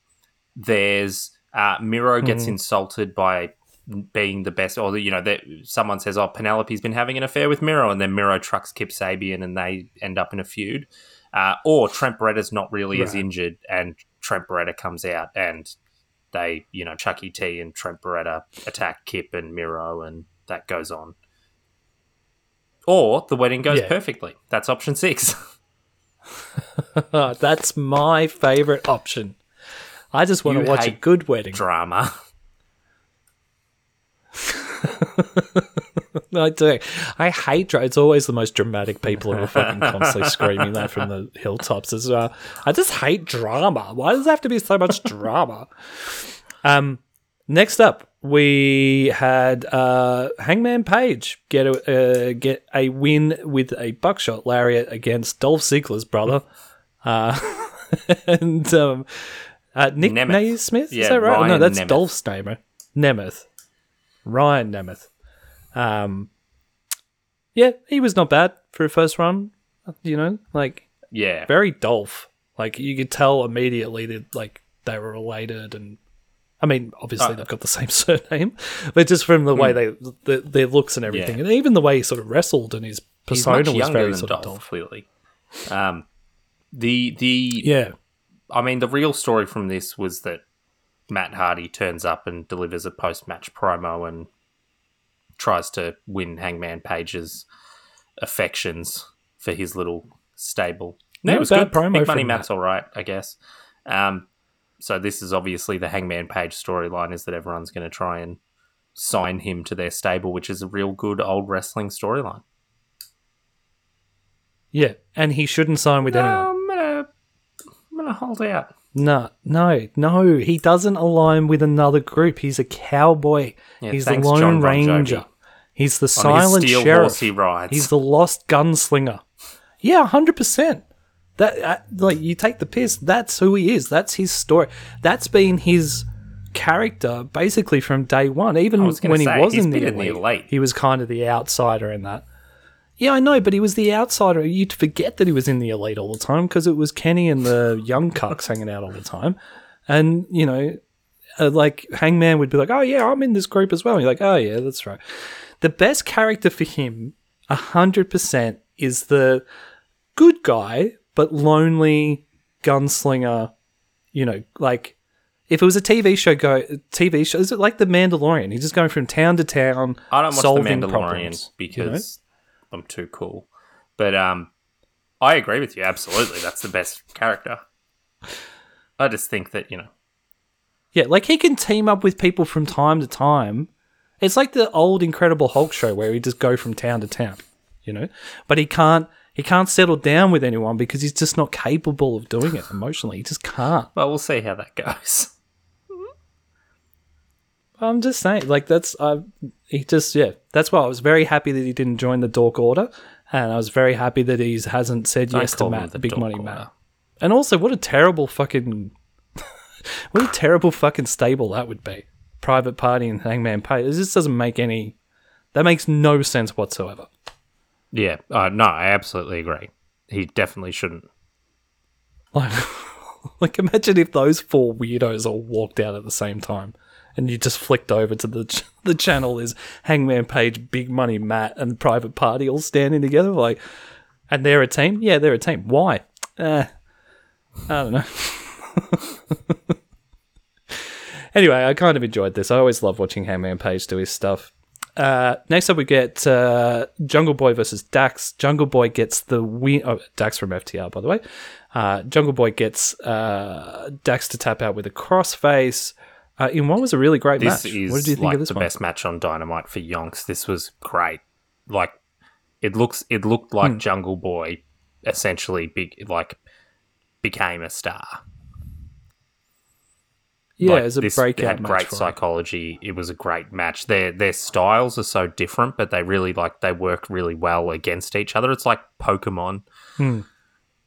There's uh, Miro gets Hmm. insulted by being the best, or you know, that someone says, "Oh, Penelope's been having an affair with Miro," and then Miro trucks Kip Sabian, and they end up in a feud. Uh, or Trent Beretta's not really as injured, and Trent Beretta comes out and they, you know, Chucky T and Trent Beretta attack Kip and Miro, and that goes on. Or the wedding goes Yeah. perfectly. That's option six. that's my favorite option. I just want You to watch a good wedding. Drama. I do. I hate. Dra- it's always the most dramatic people who are fucking constantly screaming that from the hilltops as well. I just hate drama. Why does there have to be so much drama? Um, next up, we had uh, Hangman Page get a uh, get a win with a buckshot lariat against Dolph Ziggler's brother, uh, and um, uh, Nick Nemeth. Naismith. Yeah, Is that right? no, that's Nemeth. Dolph's name. Nemeth. Ryan Nemeth. Um, yeah, he was not bad for a first run. You know, like Yeah. very Dolph. Like you could tell immediately that like they were related, and I mean, obviously Oh. they've got the same surname, but just from the way they the, their looks and everything, Yeah. and even the way he sort of wrestled and his persona much was very than sort Dolph, of Dolph. clearly. Um, the the Yeah, I mean, the real story from this was that Matt Hardy turns up and delivers a post match promo and tries to win Hangman Page's affections for his little stable. Not it was good. promo Big Money Matt. Matt's all right, I guess. Um, so this is obviously the Hangman Page storyline is that everyone's going to try and sign him to their stable, which is a real good old wrestling storyline. yeah, and he shouldn't sign with anyone. I'm gonna, I'm gonna hold out. No, no, no. He doesn't align with another group. He's a cowboy. Yeah, He's the thanks, Lone John Bon Jovi. Ranger. He's the On silent steel sheriff. horse he rides. He's the lost gunslinger. Yeah, hundred percent. That uh, like you take the piss. That's who he is. That's his story. That's been his character basically from day one. Even was gonna when say, he was he's in the been in the elite, elite. he was kind of the outsider in that. Yeah, I know, but he was the outsider. You'd forget that he was in the elite all the time because it was Kenny and the young cucks hanging out all the time. And, you know, uh, like Hangman would be like, oh, yeah, I'm in this group as well. And you're like, oh, yeah, that's right. The best character for him, 100%, is the good guy, but lonely gunslinger, you know, like if it was a TV show, go TV show. Is it like The Mandalorian? He's just going from town to town. I don't watch The solving Mandalorian problems, because I'm too cool. But um, I agree with you. Absolutely, that's the best character. I just think that you know, Yeah, like he can team up with people from time to time. It's like the old Incredible Hulk show where he just go from town to town, you know. But he can't. He can't settle down with anyone because he's just not capable of doing it emotionally. He just can't. well, we'll see how that goes. I'm just saying, like that's uh, he just yeah. That's why I was very happy that he didn't join the Dork Order, and I was very happy that he hasn't said yes to Matt, the Big Money Order. Matt. And also, what a terrible fucking, what a terrible fucking stable that would be. Private Party and Hangman Page. It just doesn't make any. That makes no sense whatsoever. Yeah, uh, no, I absolutely agree. He definitely shouldn't. Like, like imagine if those four weirdos all walked out at the same time, and you just flicked over to the ch- the channel is Hangman Page, Big Money Matt, and Private Party all standing together, like, and they're a team. Yeah, they're a team. Why? Uh, I don't know. anyway, I kind of enjoyed this. I always love watching Hangman Page do his stuff. Uh, next up, we get uh, Jungle Boy versus Dax. Jungle Boy gets the win. Oh, Dax from FTR, by the way. Uh, Jungle Boy gets uh, Dax to tap out with a crossface. Uh, in what was a really great This match. is what did you think like of this the one? best match on Dynamite for Yonks. This was great. Like it looks, it looked like Hmm. Jungle Boy essentially big, like became a star. Yeah, Like, it's a this breakout had match. great psychology. It was a great match. Their their styles are so different, but they really like they work really well against each other. It's like Pokemon, Hmm.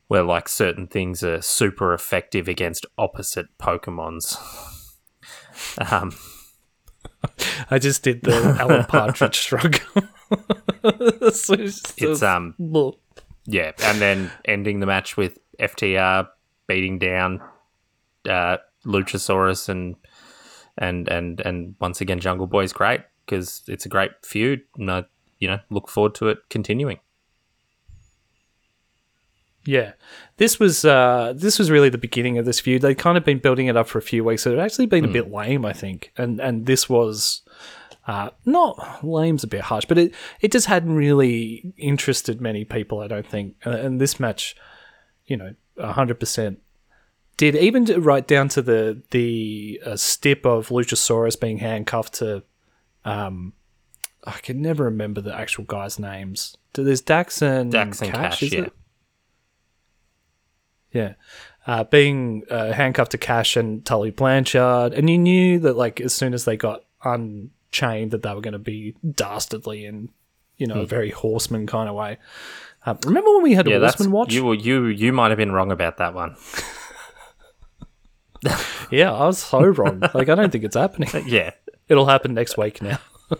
where like certain things are super effective against opposite Pokemons. Um, I just did the Alan Partridge shrug. So it's it's um well, yeah, and then ending the match with FTR beating down uh, Luchasaurus and and and and once again Jungle Boy is great because it's a great feud, and I you know look forward to it continuing. Yeah, this was uh, this was really the beginning of this feud. They'd kind of been building it up for a few weeks. So It had actually been a bit lame, I think, and and this was uh, not lame's a bit harsh, but it it just hadn't really interested many people. I don't think, Uh, and this match, you know, hundred percent did even right down to the the uh, stip of Luchasaurus being handcuffed to. Um, I can never remember the actual guys' names. There's Dax and Dax and Cash, is yeah. it? Yeah. Uh, being uh, handcuffed to Cash and Tully Blanchard, and you knew that like as soon as they got unchained, that they were going to be dastardly in you know a very horseman kind of way. Um, remember when we had a Hmm. Yeah, horseman watch? you. You you might have been wrong about that one. yeah, I was so wrong. like I don't think it's happening. Yeah, It'll happen next week now.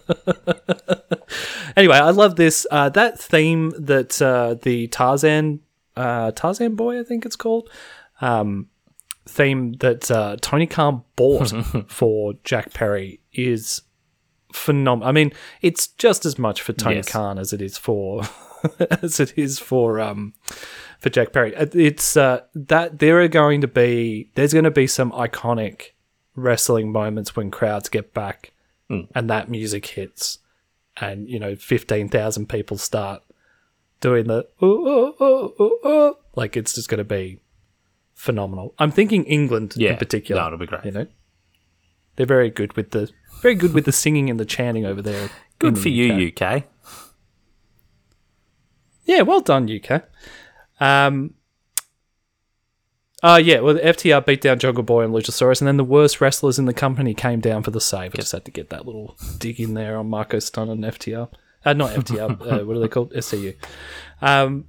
anyway, I love this. Uh, that theme that uh, the Tarzan, uh, Tarzan Boy, I think it's called, um, theme that uh, Tony Khan bought for Jack Perry is phenomenal. I mean, it's just as much for Tony Yes. Khan as it is for as it is for um for Jack Perry. Uh, It's uh, that there are going to be there's going to be some iconic wrestling moments when crowds get back and that music hits and you know 15,000 people start doing the oh, oh, oh, like it's just going to be phenomenal. I'm thinking England yeah. in particular. No, it'll be great. You know, they're very good with the very good with the singing and the chanting over there. Good the for you, UK. Yeah, well done, UK. Um, uh, yeah, well, the FTR beat down Jungle Boy and Luchasaurus, and then the worst wrestlers in the company came down for the save. I just had to get that little dig in there on Marco Stunt and FTR. Uh, not FTR, uh, what are they called? SCU. Um,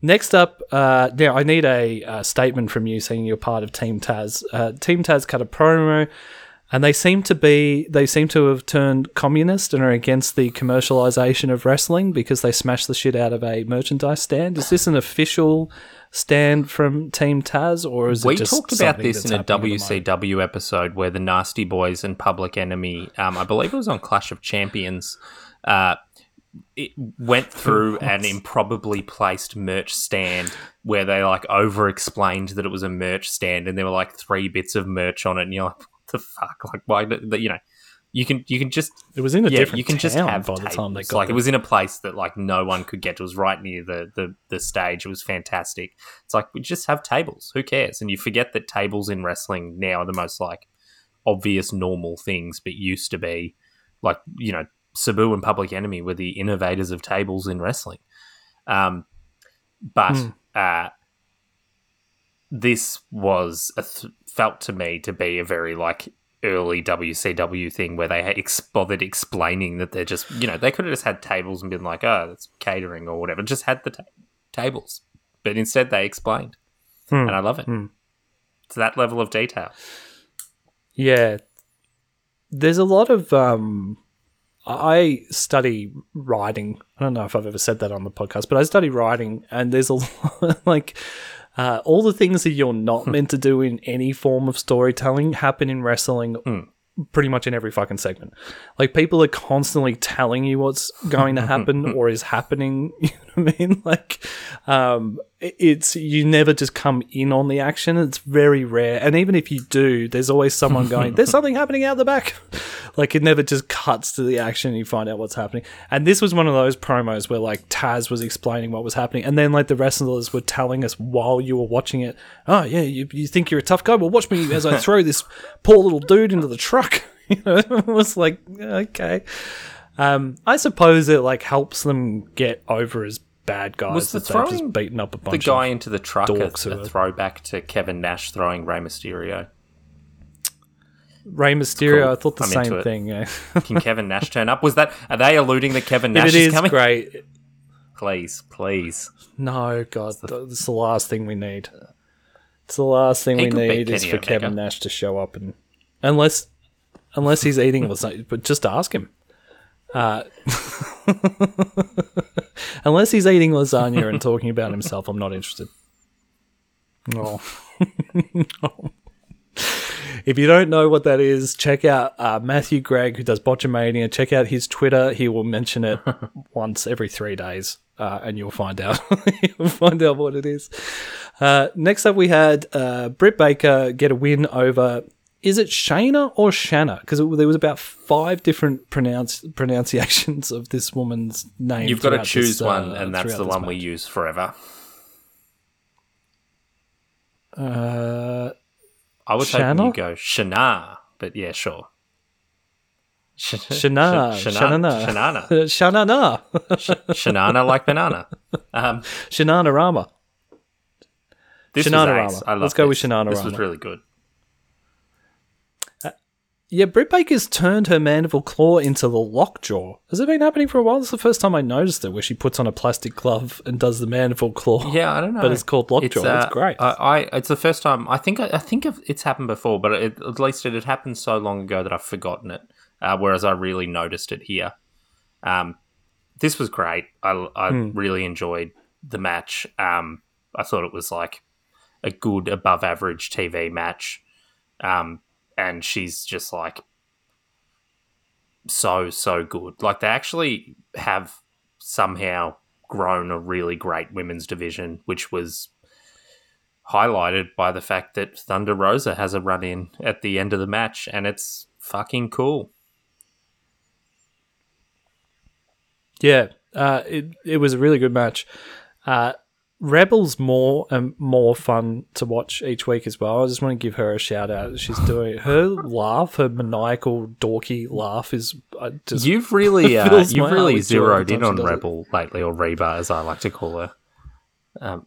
next up, uh, now I need a uh, statement from you saying you're part of Team Taz. Uh, Team Taz cut a promo and they seem to be they seem to have turned communist and are against the commercialization of wrestling because they smashed the shit out of a merchandise stand. Is this an official stand from Team Taz, or is we it just talked about this in a happening at the moment? WCW episode where the Nasty Boys and Public Enemy, um, I believe it was on Clash of Champions, uh, it went through an improbably placed merch stand where they like over explained that it was a merch stand and there were like three bits of merch on it and you're like, what the fuck? Like, why, you know, you can, you can just It was in a yeah, different you can just have by the time they tables. got like it was in a place that like no one could get to. It was right near the, the the stage. It was fantastic. It's like we just have tables. Who cares? And you forget that tables in wrestling now are the most like obvious normal things, but used to be like you know Sabu and Public Enemy were the innovators of tables in wrestling. Um, but Hmm. uh, this was a th- felt to me to be a very like early WCW thing where they had ex- bothered explaining that they're just you know they could have just had tables and been like oh that's catering or whatever just had the ta- tables but instead they explained Hmm. and I love it Hmm. to that level of detail Yeah. There's a lot of um I study writing. I don't know if I've ever said that on the podcast, but I study writing and there's a lot like uh, all the things that you're not meant to do in any form of storytelling happen in wrestling pretty much in every fucking segment. Like people are constantly telling you what's going to happen or is happening. You know what I mean? Like um, it's you never just come in on the action. It's very rare, and even if you do, there's always someone going. There's something happening out the back. Like it never just cuts to the action. and You find out what's happening. And this was one of those promos where like Taz was explaining what was happening, and then like the wrestlers were telling us while you were watching it. Oh yeah, you, you think you're a tough guy? Well, watch me as I throw this poor little dude into the truck. You know, it was like okay. Um, I suppose it like helps them get over as bad guys. Was the that throwing just beaten up a bunch. the guy into the truck a, a throwback to Kevin Nash throwing Rey Mysterio Rey Mysterio. Cool. I thought the I'm same thing. Yeah. can Kevin Nash turn up was that are they alluding that Kevin Nash it is is coming great, please please no, God, is the last thing we need. It's the last thing He we need is for Omega. Kevin Nash to show up and unless unless he's eating but just ask him. Uh, unless he's eating lasagna and talking about himself, I'm not interested. No. If you don't know what that is, check out uh, Matthew Gregg, who does Botchamania. Check out his Twitter. He will mention it once every three days, uh, and you'll find out. you'll find out what it is. Uh, next up, we had uh, Britt Baker get a win over. Is it Shayna or Shanna? Because there was about five different pronounce, pronunciations of this woman's name. you've got to choose this, uh, one and that's the one we use forever Uh, I was hoping Shanna? you go Shana but yeah sure Sh- Shana, Sh- Shanana, Shanana Shanana, Shanana like banana um Shanana Rama. this Shanana. Rama. Let's go with this. Shanana this was really good Yeah, Britt Baker's turned her mandible claw into the lockjaw. Has it been happening for a while? It's the first time I noticed it, where she puts on a plastic glove and does the mandible claw. Yeah, I don't know. But it's called Lockjaw. It's great. I, I it's the first time. I think I think it's happened before, but it, at least it had happened so long ago that I've forgotten it. Uh, whereas I really noticed it here. Um, this was great. I, I Hmm. really enjoyed the match. Um, I thought it was like a good above average TV match. Um, and she's just like so so good. Like they actually have somehow grown a really great women's division, which was highlighted by the fact that Thunder Rosa has a run in at the end of the match, and it's fucking cool. Yeah, uh, it it was a really good match. Uh, Rebel's more and more fun to watch each week as well. I just want to give her a shout out. She's doing her laugh, her maniacal, dorky laugh is uh, just You've really, uh, you've really with joy every zeroed in on does it. Rebel lately, or Reba as I like to call her. Um,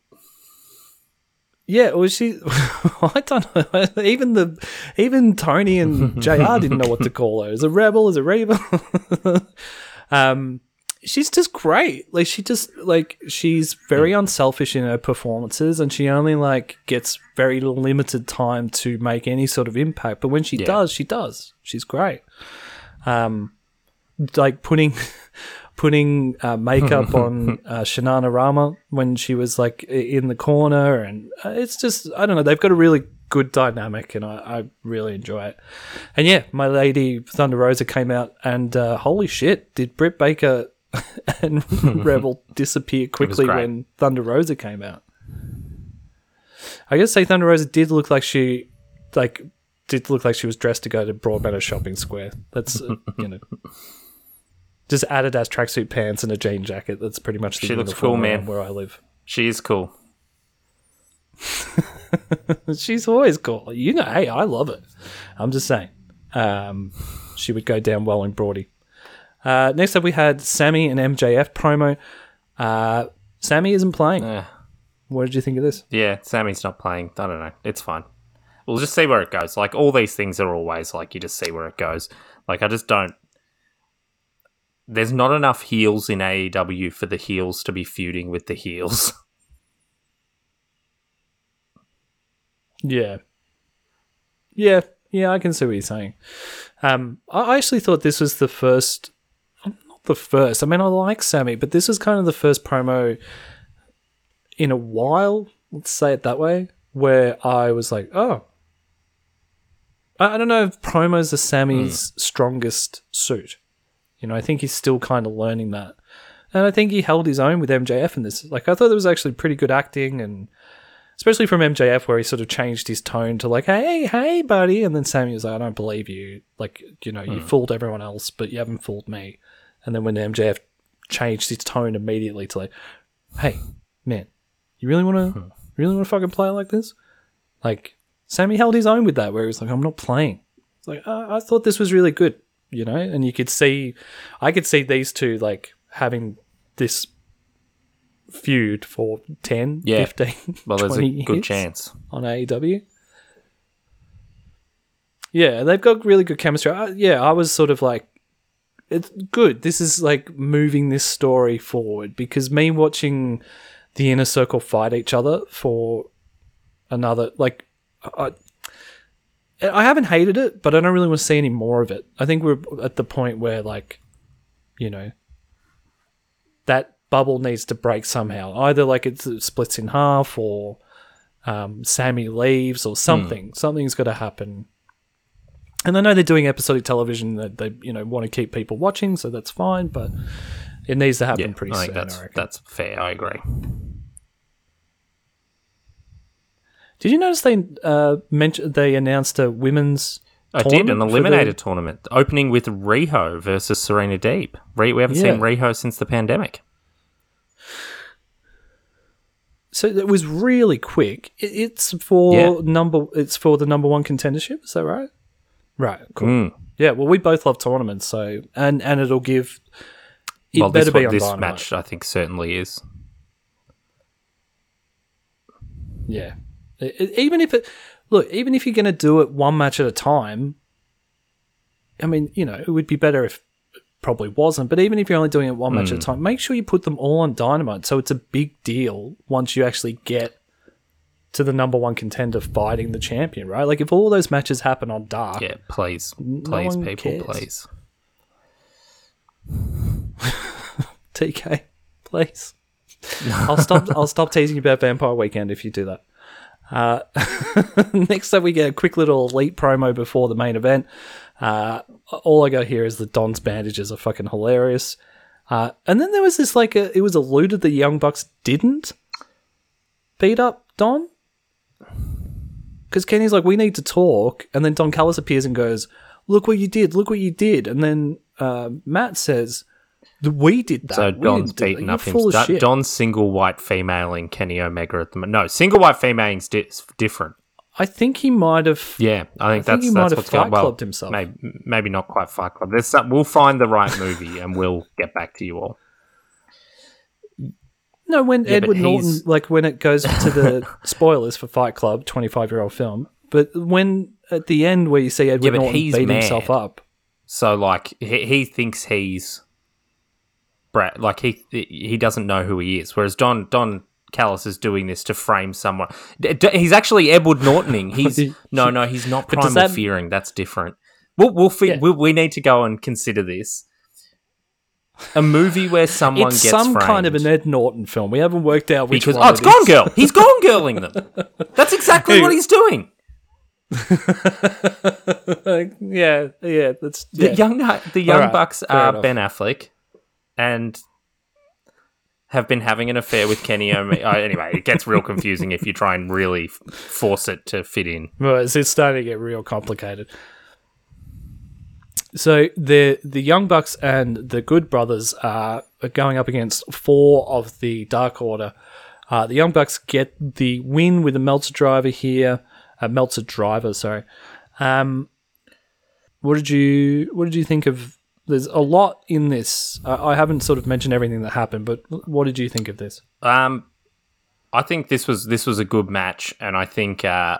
Yeah, well, she. I don't know. Even the, even Tony and Jr. didn't know what to call her. Is it rebel? Is it Reba? um, she's just great. Like she just like she's very unselfish in her performances, and she only like gets very limited time to make any sort of impact. But when she Yeah. does, she does. She's great. Um, like putting putting uh, makeup on uh, Shanana Rama when she was like in the corner, and uh, it's just I don't know. They've got a really good dynamic, and I, I really enjoy it. And yeah, my lady Thunder Rosa came out, and uh, holy shit, did Britt Baker and Rebel disappear quickly when Thunder Rosa came out? I gotta say, Thunder Rosa did look like she like did look like she was dressed to go to Broadmeadow Shopping Square. That's uh, you know. Just Adidas tracksuit pants and a jean jacket. That's pretty much the She looks cool, man. where I live. She is cool. She's always cool. You know, hey, I love it. I'm just saying. Um, she would go down well in Broady. Uh, next up, we had Sammy and MJF promo. Uh, Sammy isn't playing. What did you think of this? Yeah, Sammy's not playing. I don't know. It's fine. We'll just see where it goes. Like all these things are always like you just see where it goes. Like I just don't. There's not enough heels in AEW for the heels to be feuding with the heels. Yeah. Yeah, yeah, I can see what you're saying. Um, I actually thought this was the first, the first. I mean, I like Sammy, but this was kind of the first promo in a while. Let's say it that way, where I was like, oh, I I don't know if promos are Sammy's hmm. strongest suit. You know, I think he's still kind of learning that. And I think he held his own with MJF in this. Like, I thought it was actually pretty good acting, and especially from MJF, where he sort of changed his tone to like, "Hey, hey, buddy," and then Sammy was like, "I don't believe you. Like, you know, you hmm. fooled everyone else, but you haven't fooled me." And then when the MJF changed his tone immediately to like, "Hey, man, you really want to, really want to fucking play like this?" Like, Sammy held his own with that, where he was like, "I'm not playing." It's like, uh, I thought this was really good, you know, and you could see, I could see these two like having this feud for 10, Yeah. 15, Well, there's a good chance. on AEW. Yeah, they've got really good chemistry. I, yeah, I was sort of like, it's good. This is like moving this story forward because me watching the inner circle fight each other for another like I, I haven't hated it, but I don't really want to see any more of it. I think we're at the point where like, you know, that bubble needs to break somehow. Either like it splits in half or um, Sammy leaves or something. Something's got to happen. And I know they're doing episodic television that they you know want to keep people watching, so that's fine. But it needs to happen Yeah, pretty I soon. that's I that's fair. I agree. Did you notice they uh, mentioned they announced a women's? I did an tournament the- eliminator tournament opening with Riho versus Serena Deeb. Re- we haven't Yeah. seen Riho since the pandemic. So it was really quick. It's for Yeah. number. It's for the number one contendership. Is that right? Right. Cool. Mm. Yeah. Well, we both love tournaments, so and and it'll give. It Well, better this, be on this Dynamite. match I think certainly is. Yeah. I- I- even if it look, even if you're going to do it one match at a time, I mean, you know, it would be better if it probably wasn't. But even if you're only doing it one match Hmm. at a time, make sure you put them all on Dynamite, so it's a big deal once you actually get to the number one contender fighting the champion, right? Like if all those matches happen on Dark, Yeah, please, please, one people, cares. please. TK, please. I'll stop. I'll stop teasing you about Vampire Weekend if you do that. Uh, next up, we get a quick little elite promo before the main event. Uh, all I got here is that Don's bandages are fucking hilarious. Uh, and then there was this like a, it was alluded that Young Bucks didn't beat up Don because Kenny's like, we need to talk, and then Don Callis appears and goes, "Look what you did! Look what you did!" And then uh, Matt says, "We did that." So Don's do beating up him. full of Da- shit." Don's single white femaling Kenny Omega at the moment. No, single white femaling di- different. I think he might have. Yeah, I think think that's he that's might have what's going well. Clubbed himself. Maybe, maybe not quite Fight Club. There's some, we'll find the right movie and we'll get back to you all. No, when Yeah, Edward Norton, he's- like when it goes to the spoilers for Fight Club, twenty-five-year-old film, but when at the end where you see Edward Yeah, Norton beat mad. himself up, So like he, he thinks he's Brad. Like he he doesn't know who he is. Whereas Don Don Callis is doing this to frame someone. He's actually Edward Nortoning. He's no, no, he's not primal that- fearing. That's different. We'll we'll, fi- Yeah. we we need to go and consider this. A movie where someone It's gets some framed kind of an Ed Norton film. We haven't worked out which because one oh, it's it Gone is. Girl. He's Gone Girling them. That's exactly what he's doing. yeah, yeah. That's The young the young Alright, bucks are enough. Ben Affleck, and have been having an affair with Kenny Omega. oh, anyway, it gets real confusing if you try and really f- force it to fit in. Well, it's, it's starting to get real complicated. So the the Young Bucks and the Good Brothers are going up against four of the Dark Order. Uh, the Young Bucks get the win with a Meltzer driver here. Uh, Meltzer driver, sorry. Um, what did you what did you think of? There's a lot in this. I I haven't sort of mentioned everything that happened, but what did you think of this? Um, I think this was this was a good match, and I think uh,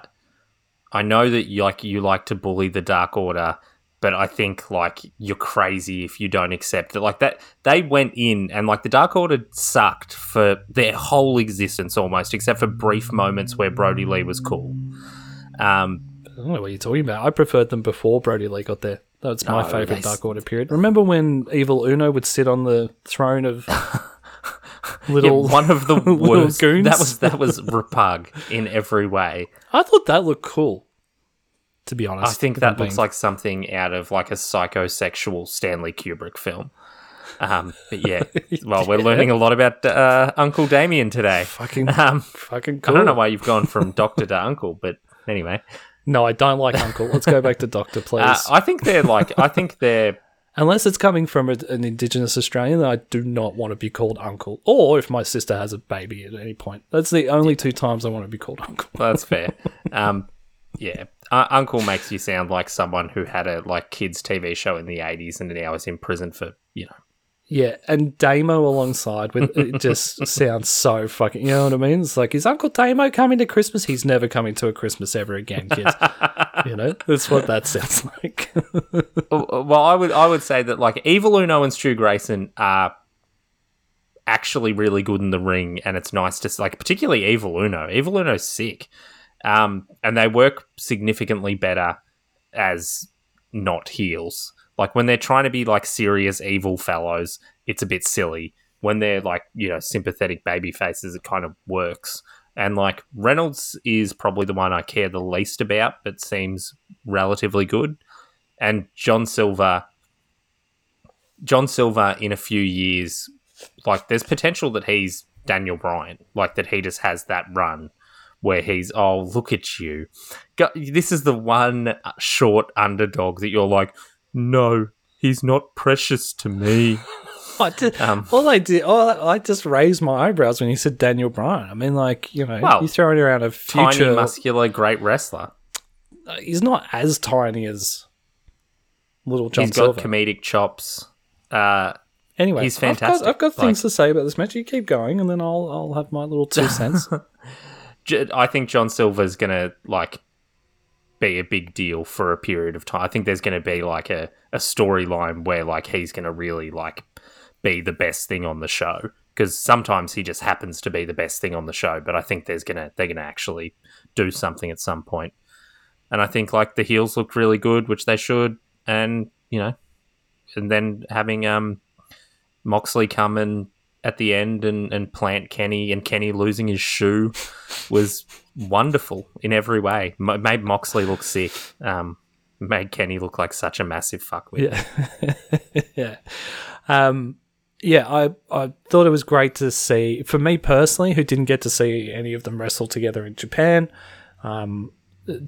I know that you like you like to bully the Dark Order, but I think like you're crazy if you don't accept it. Like that, they went in and like the Dark Order sucked for their whole existence almost, except for brief moments where Brodie Lee was cool. Um, I don't know what you're talking about. I preferred them before Brodie Lee got there. That's my No, favorite Dark Order period. Remember when Evil Uno would sit on the throne of yeah, little? one of the worst. goons? That was that was repug in every way. I thought that looked cool. To be honest, I think that looks being- like something out of like a psychosexual Stanley Kubrick film. Um, but yeah, well, we're Yeah. learning a lot about uh, Uncle Damian today. fucking Um, fucking I don't know why you've gone from doctor to uncle, but anyway, No, I don't like Uncle. Let's go back to Doctor, please. uh, I think they're like I think they're Unless it's coming from a, an Indigenous Australian, I do not want to be called Uncle. Or if my sister has a baby at any point. That's the only two times I want to be called Uncle. that's fair. Um, yeah, uh, uncle makes you sound like someone who had a like kids TV show in the eighties and now is in prison for you know. Yeah, and Damo alongside with it just sounds so fucking. You know what I mean? It's like, is Uncle Damo coming to Christmas? He's never coming to a Christmas ever again, kids. you know, that's what that sounds like. Uh, Well, I would I would say that like Evil Uno and Stu Grayson are actually really good in the ring, and it's nice to like particularly Evil Uno. Evil Uno's sick, um, and they work significantly better as not heels. Like when they're trying to be like serious evil fellows, it's a bit silly. When they're like you know sympathetic baby faces, it kind of works. And like Reynolds is probably the one I care the least about, but seems relatively good and John Silver John Silver in a few years like there's potential that he's Daniel Bryan like that he just has that run where he's oh look at you Go- this is the one short underdog that you're like no he's not precious to me I did, Um, all I did, all I, I just raised my eyebrows when you said Daniel Bryan. I mean, like, you know, Well, he's throwing around a tiny future. muscular great wrestler uh, he's not as tiny as little John he's got Silver. comedic chops uh anyway, he's I've got- fantastic. I've got, things to say about this match. You keep going, and then I'll I'll have my little two cents. I think John Silver's gonna like be a big deal for a period of time. I think there's gonna be like a, a storyline where like he's gonna really like be the best thing on the show because sometimes he just happens to be the best thing on the show. But I think there's gonna they're gonna actually do something at some point. And I think like the heels looked really good, which they should, and you know, and then having um Moxley come in at the end and, and plant Kenny and Kenny losing his shoe was wonderful in every way. M- made Moxley look sick. Um, made Kenny look like such a massive fuckwit. Yeah, yeah, um, yeah. I I thought it was great to see for me personally, who didn't get to see any of them wrestle together in Japan. Um,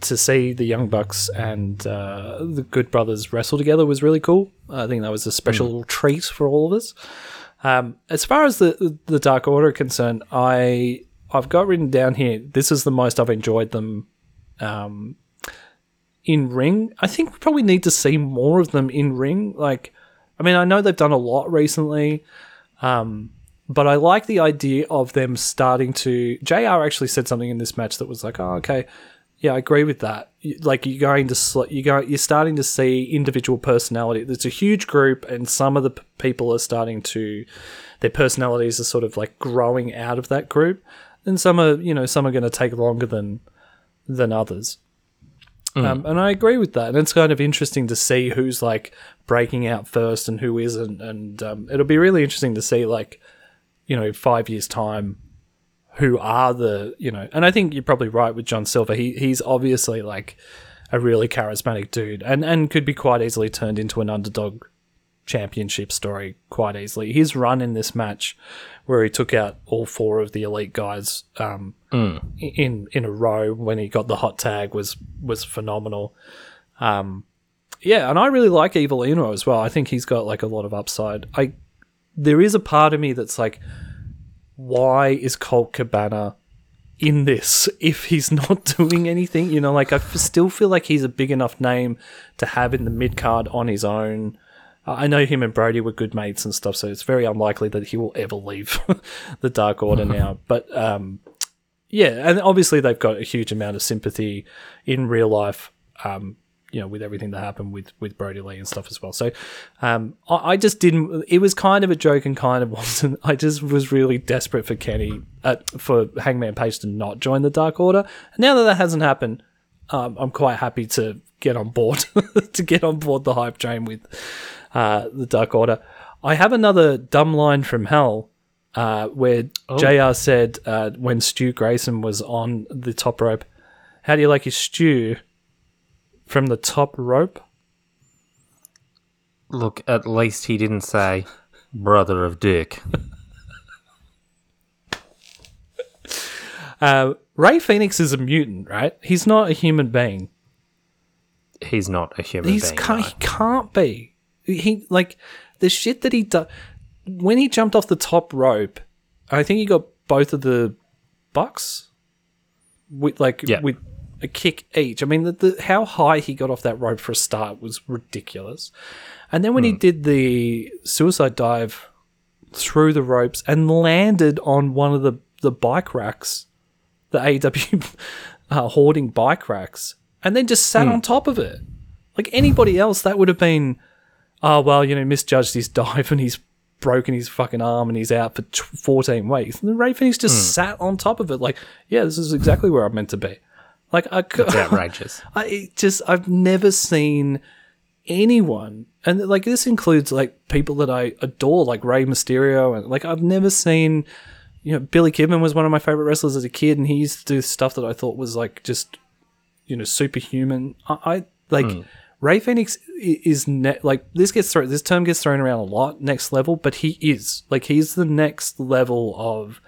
to see the Young Bucks and uh, the Good Brothers wrestle together was really cool. I think that was a special little treat for all of us. Um, as far as the the Dark Order concerned, I I've got written down here. This is the most I've enjoyed them um, in ring. I think we probably need to see more of them in ring. Like, I mean, I know they've done a lot recently, um, but I like the idea of them starting to. Jr. actually said something in this match that was like, "Oh, okay." Yeah, I agree with that. Like you're going to sl- you go you're starting to see individual personality. It's a huge group, and some of the p- people are starting to their personalities are sort of like growing out of that group, and some are you know some are going to take longer than than others. Um, and I agree with that, and it's kind of interesting to see who's like breaking out first and who isn't, and um, it'll be really interesting to see like you know five years time who are the you know and i think you're probably right with john silver. He he's obviously like a really charismatic dude and and could be quite easily turned into an underdog championship story quite easily. His run in this match where he took out all four of the elite guys um in in a row when he got the hot tag was was phenomenal. Um yeah and i really like Evil Uno as well. I think he's got like a lot of upside. I there is a part of me that's like why is Colt Cabana in this if he's not doing anything? You know, like I f- still feel like he's a big enough name to have in the mid card on his own. I I know him and Brodie were good mates and stuff, so it's very unlikely that he will ever leave the Dark Order now. But um, yeah, and obviously they've got a huge amount of sympathy in real life. Um, you know, with everything that happened with with Brodie Lee and stuff as well. So, um, I, I just didn't. It was kind of a joke and kind of wasn't. I just was really desperate for Kenny, uh, for Hangman Page to not join the Dark Order. And now that that hasn't happened, um, I'm quite happy to get on board to get on board the hype train with uh, the Dark Order. I have another dumb line from Hell. Uh, where JR said uh, when Stu Grayson was on the top rope, How do you like your stew? From the top rope? Look, at least he didn't say brother of Dick. Uh, Rey Fenix is a mutant, right? He's not a human being. He's not a human He's being. can't, no. he can't be. He like the shit that he does when he jumped off the top rope. I think he got both of the bucks with like Yeah. with a kick each. I mean, the, the how high he got off that rope for a start was ridiculous. And then when he hmm. did the suicide dive through the ropes and landed on one of the the bike racks, the AW uh, hoarding bike racks, and then just sat hmm. on top of it. Like anybody else, that would have been, oh well, you know, misjudged his dive and he's broken his fucking arm and he's out for t- fourteen weeks. And then Rey Fenix just hmm. sat on top of it, like, yeah, this is exactly where I'm meant to be. Like I, It's outrageous. I just I've never seen anyone, and like this includes like people that I adore, like Rey Mysterio, and like I've never seen. You know, Billy Kidman was one of my favorite wrestlers as a kid, and he used to do stuff that I thought was like just, you know, superhuman. I, I like hmm. Rey Fenix is ne- like this gets thrown. This term gets thrown around a lot. Next level, but he is like he's the next level of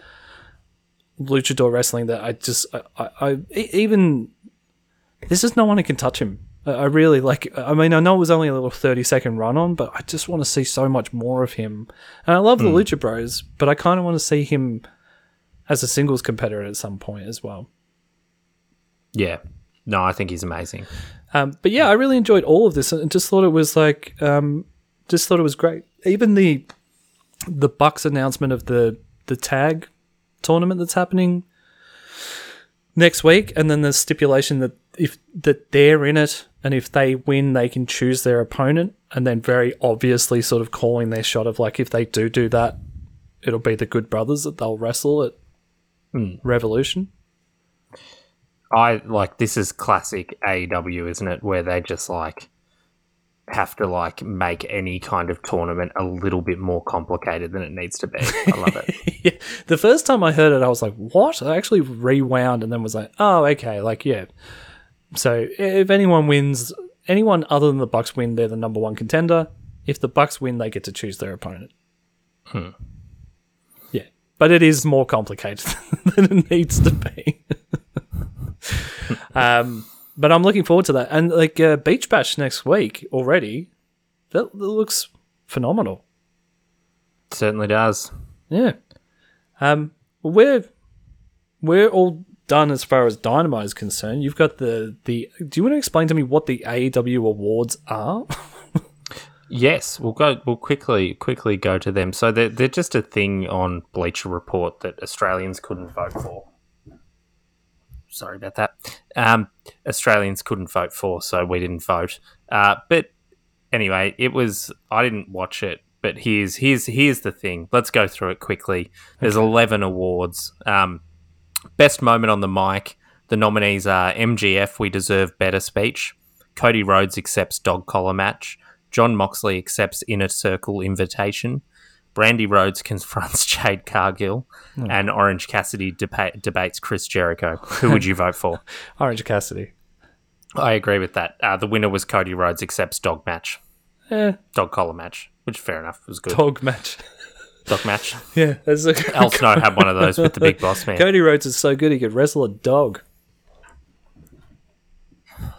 luchador wrestling that I just I even there's just no one who can touch him. I I really like. I mean, I know it was only a little thirty second run on, but I just want to see so much more of him. And I love the Lucha Bros, but I kind of want to see him as a singles competitor at some point as well. Yeah. No, I think he's amazing. Um, but yeah, I really enjoyed all of this, and just thought it was like, um, just thought it was great. Even the the Bucks announcement of the the tag tournament that's happening next week, and then the stipulation that if that they're in it, and if they win, they can choose their opponent, and then very obviously sort of calling their shot of like if they do do that, it'll be the Good Brothers that they'll wrestle at hmm. Revolution. I like this is classic AEW, isn't it? Where they just like have to like make any kind of tournament a little bit more complicated than it needs to be. I love it. yeah. The first time I heard it, I was like, "What?" I actually rewound and then was like, "Oh, okay." Like, yeah. So if anyone wins, anyone other than the Bucks win, they're the number one contender. If the Bucks win, they get to choose their opponent. Hmm. Yeah, but it is more complicated than it needs to be. um, but I'm looking forward to that, and like uh, Beach Bash next week already. That, that looks phenomenal. Certainly does. Yeah. Um, we're we're all done as far as Dynamite is concerned. You've got the the. Do you want to explain to me what the AEW awards are? Yes, we'll go. We'll quickly quickly go to them. So they're they're just a thing on Bleacher Report that Australians couldn't vote for. Sorry about that. Um, Australians couldn't vote for, so we didn't vote. Uh, but anyway, it was. I didn't watch it, but here's here's here's the thing. Let's go through it quickly. There's eleven awards. Um, best moment on the mic. The nominees are MJF. We deserve better speech. Cody Rhodes accepts dog collar match. Jon Moxley accepts inner circle invitation. Brandi Rhodes confronts Jade Cargill, and Orange Cassidy deba- debates Chris Jericho. Who would you vote for? Orange Cassidy. I agree with that. Uh, the winner was Cody Rhodes accepts dog match, Eh, dog collar match, which fair enough was good. dog match. Dog match. Yeah, that's a Al Snow had one of those with the big boss man. Cody Rhodes is so good he could wrestle a dog.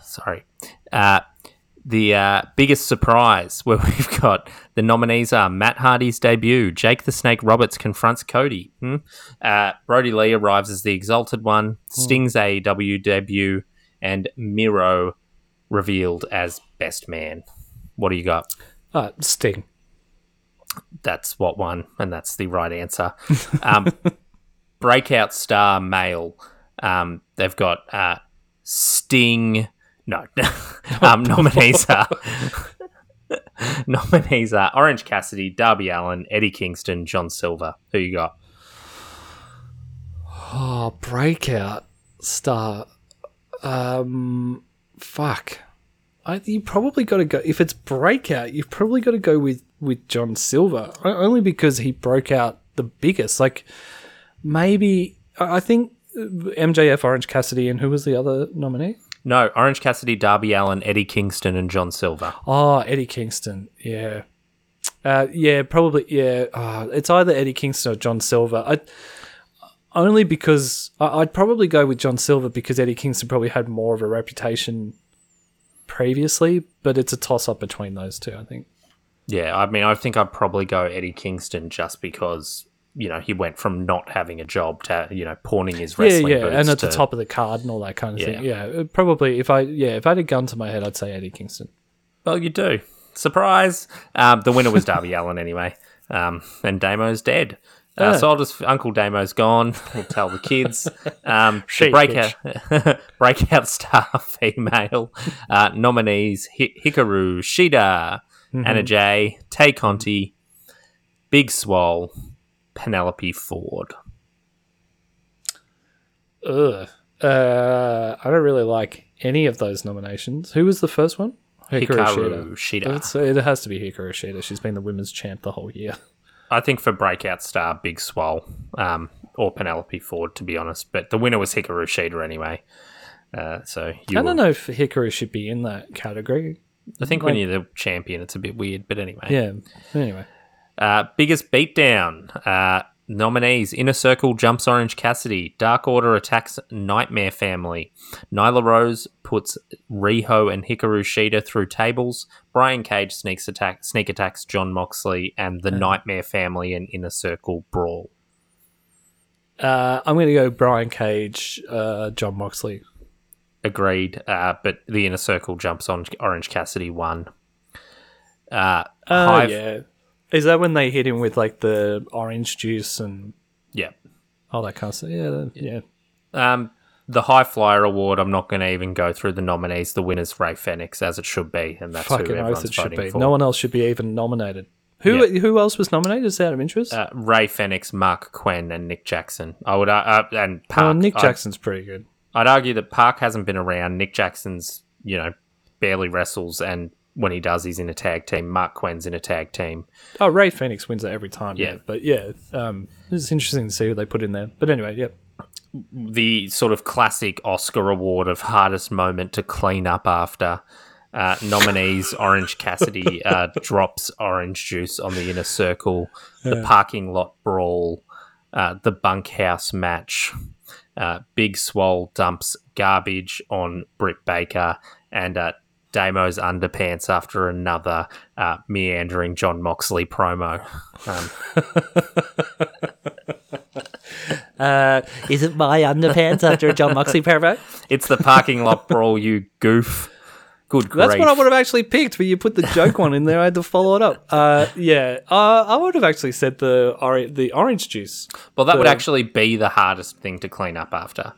Sorry. Uh, the uh, biggest surprise where we've got the nominees are Matt Hardy's debut, Jake the Snake Roberts confronts Cody, hmm? uh, Brodie Lee arrives as the Exalted One, Sting's AEW debut, and Miro revealed as Best Man. What do you got? Uh, Sting. That's what won, and that's the right answer. Um, breakout star male. Um, they've got uh, Sting. No, um, nominees are nominees are Orange Cassidy, Darby Allin, Eddie Kingston, John Silver. Who you got? Oh, breakout star. Um, fuck. I, you probably got to go if it's breakout. You've probably got to go with with John Silver only because he broke out the biggest. Like maybe I I think MJF, Orange Cassidy, and who was the other nominee? No, Orange Cassidy, Darby Allin, Eddie Kingston, and John Silver. Oh, Eddie Kingston. Yeah. Uh, yeah, probably. Yeah, uh, it's either Eddie Kingston or John Silver. I only because I, I'd probably go with John Silver because Eddie Kingston probably had more of a reputation previously, but it's a toss up between those two. I think. Yeah, I mean, I think I'd probably go Eddie Kingston just because you know he went from not having a job to you know pawning his Yeah, wrestling yeah, boots and at the top of the card and all that kind of thing. Yeah. Yeah, uh, probably if I yeah if I had a gun to my head, I'd say Eddie Kingston. Well, you do. Surprise! Um, the winner was Darby Allin anyway, um, and Damo's dead. Uh, Ah. So I'll just Uncle Damo's gone. We'll tell the kids. Um, the breakout breakout star female uh, nominees: Hi- Hikaru Shida, Mm-hmm. Anna Jay, Tay Conti, Big Swole, Penelope Ford. Ugh. Uh, I don't really like any of those nominations. Who was the first one? Hikaru Hikaru Shida. It's, it has to be Hikaru Shida. She's been the women's champ the whole year. I think for breakout star, Big Swole, um, or Penelope Ford, to be honest. But the winner was Hikaru Shida anyway. Uh, so you I don't know if Hikaru should be in that category. I think when you're the champion, it's a bit weird. But anyway, Yeah. Anyway. Uh, biggest beatdown. Uh, nominees: Inner Circle jumps Orange Cassidy. Dark Order attacks Nightmare Family. Nyla Rose puts Riho and Hikaru Shida through tables. Brian Cage sneaks attack sneak attacks Jon Moxley and the Nightmare Family and Inner Circle brawl. Uh, I'm going to go Brian Cage, uh, Jon Moxley. Agreed. Uh, but the Inner Circle jumps on Orange Cassidy one. Uh, Oh, yeah. Is that when they hit him with like the orange juice and yeah. all that kind of stuff? Yeah. that- Yeah. Um, the High Flyer Award, I'm not going to even go through the nominees. The winner's Rey Fenix, as it should be, and that's Fucking who oath everyone's it should voting be. for. No one else should be even nominated. Who who else was nominated? Is that out of interest? uh, Rey Fenix, Marq Quen, and Nick Jackson. I would, uh, uh, and Pac. oh, Nick I'd- Jackson's pretty good. I'd, argue that Pac hasn't been around. Nick Jackson's, you know, barely wrestles, and when he does, he's in a tag team. Marq Quen's in a tag team. Oh, Rey Fenix wins it every time. Yeah, Yeah. but yeah, um, it's interesting to see who they put in there. But anyway, yeah, the sort of classic Oscar award of hardest moment to clean up after. Uh, nominees Orange Cassidy uh, drops orange juice on the inner circle, the parking lot brawl, uh, the bunkhouse match, uh, Big Swole dumps garbage on Britt Baker, and uh, Damo's underpants after another uh, meandering Jon Moxley promo. Um, uh, is it my underpants after a Jon Moxley promo? it's the parking lot brawl, you goof. Good grief. That's what I would have actually picked, but you put the joke one in there. I had to follow it up. Uh, yeah, uh, I would have actually said the or- the orange juice. Well, that would actually be the hardest thing to clean up after.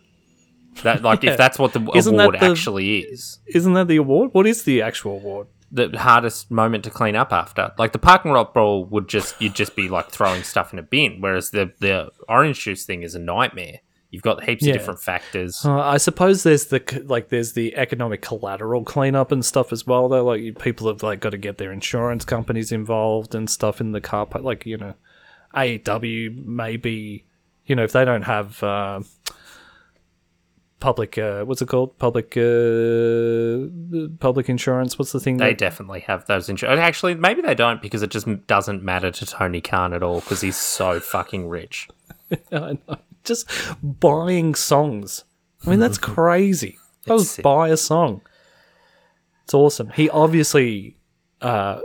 That like Yeah. if that's what the Isn't award the- actually is, Isn't that the award? What is the actual award? the hardest moment to clean up after. Like the parking lot brawl would just you'd just be like throwing stuff in a bin, whereas the the orange juice thing is a nightmare. You've got heaps Yeah. of different factors. Uh, I suppose there's the like there's the economic collateral cleanup and stuff as well. Though, like you- people have like got to get their insurance companies involved and stuff in the car park. Like you know, AEW maybe you know if they don't have uh, public uh, what's it called public uh, public insurance. What's the thing? They that- definitely have those insurance. Actually, maybe they don't because it just doesn't matter to Tony Khan at all because he's so fucking rich. I. Just buying songs. I mean, that's crazy. That was buy a song. It's awesome. He obviously, uh,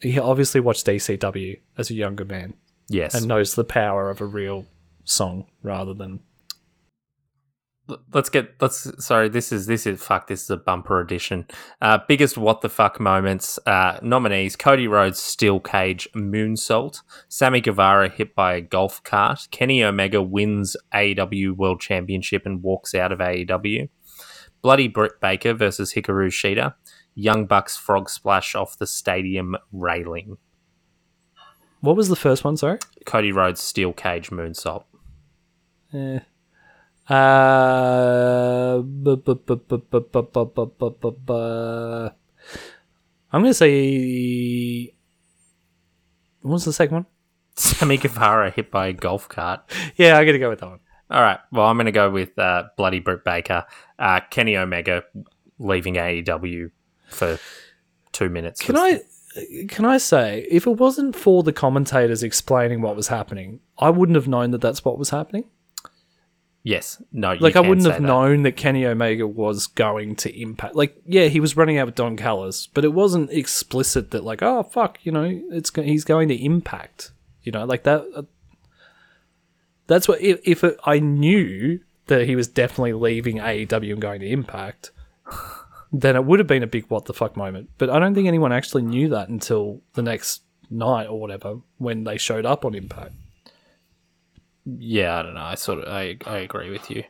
he obviously watched ECW as a younger man Yes. and knows the power of a real song rather than. Let's get let's sorry this is this is fuck this is a bumper edition uh biggest what the fuck moments uh nominees cody rhodes steel cage moonsault sammy guevara hit by a golf cart kenny omega wins aew world championship and walks out of aew bloody britt baker versus hikaru shida young bucks frog splash off the stadium railing What was the first one? Sorry. cody rhodes steel cage moonsault Eh. I'm gonna say. What was the second one? sammy guevara hit by a golf cart Yeah, I gotta go with that one. All right. Well, I'm going to go with uh, Bloody Britt Baker, uh, Kenny Omega leaving AEW for two minutes. Can I can I say if it wasn't for the commentators explaining what was happening, I wouldn't have known that that's what was happening. Yes. No. You Like I wouldn't have that. known that Kenny Omega was going to impact. Like yeah, he was running out with Don Callis, but it wasn't explicit that like oh fuck, you know, it's go- he's going to impact. You know, like that. Uh, that's what if if it, I knew that he was definitely leaving AEW and going to Impact. Then it would have been a big what the fuck moment. But I don't think anyone actually knew that until the next night or whatever when they showed up on Impact. Yeah, I don't know. I sort of I, I agree with you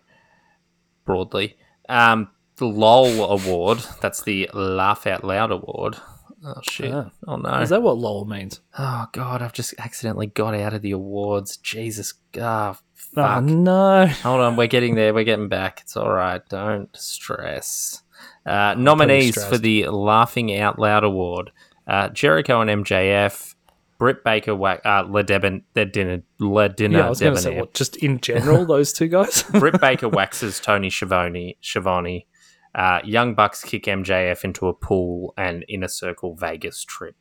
broadly. Um, the LOL award. That's the Laugh Out Loud award. Oh shit! Ah. Oh no! Is that what LOL means? oh god! I've just accidentally got out of the awards. Jesus! Ah, Oh fuck! no. Hold on, we're getting there. We're getting back. It's all right. Don't stress. Uh, nominees for the Laughing Out Loud Award: uh, Jericho and MJF, Britt Baker, wa- uh, Ledebin, Ledina, Ledina, Yeah, I was going to say what just in general those two guys. Britt Baker waxes Tony Schiavone, Schiavone. Uh, Young Bucks kick MJF into a pool and inner circle Vegas trip.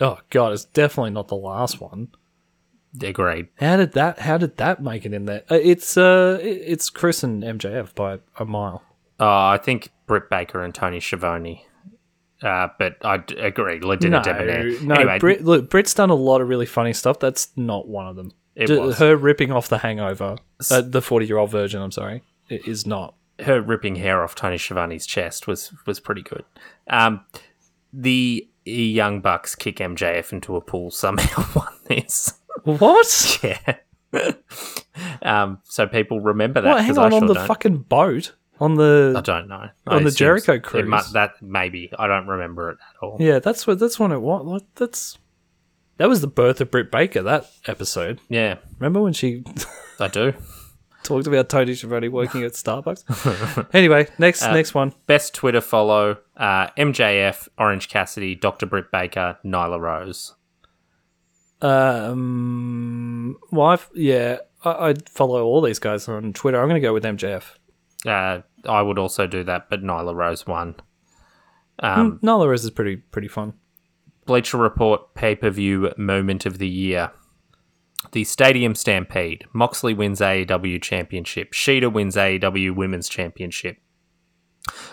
oh god, it's definitely not the last one. Agreed. How did that? How did that make it in there? Uh, It's uh, it's Chris and MJF by a mile. Uh, I think Britt Baker and Tony Schiavone. Uh, but I d- agree. Ledina No, Debonair. no. anyway, Britt, look, Britt's done a lot of really funny stuff. That's not one of them. It D- was. Her ripping off the Hangover, uh, the forty-year-old version. I'm sorry, is not. her ripping hair off Tony Schiavone's chest was was pretty good. Um, the Young Bucks kick MJF into a pool somehow won this. What? Yeah. um, so people remember that. What? Hang on, on sure the don't. fucking boat on the I don't know. on I the assume Jericho it cruise. mu- that maybe I don't remember it at all. Yeah, that's what that's when it was. Like, that's that was the birth of Britt Baker. That episode. Yeah, Remember when she I do. talked about Tony Schiavone working at Starbucks? anyway, next Uh, next one. Best Twitter follow: uh, MJF, Orange Cassidy, Dr. Britt Baker, Nyla Rose. Um, well, I've, yeah, I, I follow all these guys on Twitter. I'm going to go with MJF. Uh, I would also do that, but Nyla Rose won. Um, Um, Nala is pretty pretty fun. Bleacher Report pay per view moment of the year. The Stadium Stampede. Moxley wins AEW Championship. Shida wins AEW Women's Championship.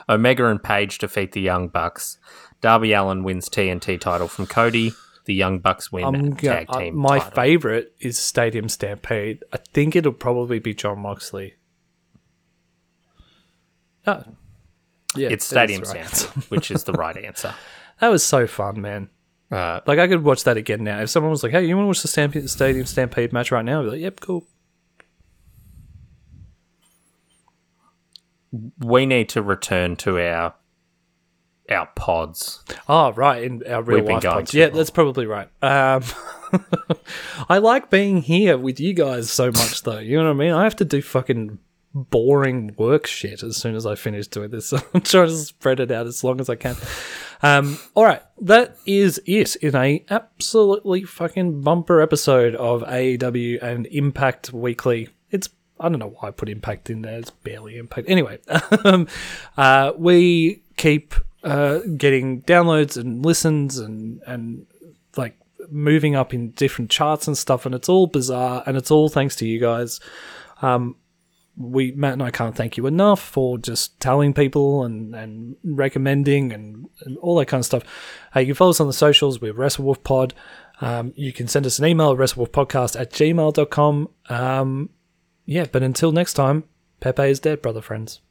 Omega and Page defeat the Young Bucks. Darby Allin wins TNT title from Cody. The Young Bucks win tag uh, team. my title. favorite is Stadium Stampede. I think it'll probably be Jon Moxley. Oh. Yeah, It's Stadium right. Stampede, which is the right answer. That was so fun, man. Uh, Like I could watch that again now. If someone was like, "Hey, you want to watch the Stamp- Stadium Stampede match right now?" I'd be like, "Yep, cool." we need to return to our our pods. Oh, right, in our real We've life pods. Yeah, long. that's probably right. Um, I like being here with you guys so much, though. You know what I mean? I have to do fucking boring work shit as soon as I finish doing this. So I'm trying to spread it out as long as I can. Um, all right, that is it in a absolutely fucking bumper episode of AEW and Impact Weekly. It's I don't know why I put Impact in there. It's barely Impact. Anyway, um, uh, we keep uh, getting downloads and listens and and like moving up in different charts and stuff, and it's all bizarre, and it's all thanks to you guys we Matt and I can't thank you enough for just telling people and, and recommending and, and all that kind of stuff. Uh, you can follow us on the socials. We're WrestleWolfPod. Um, you can send us an email WrestleWolfPodcast at gmail.com. Um, yeah, but until next time, Pepe is dead, brother friends.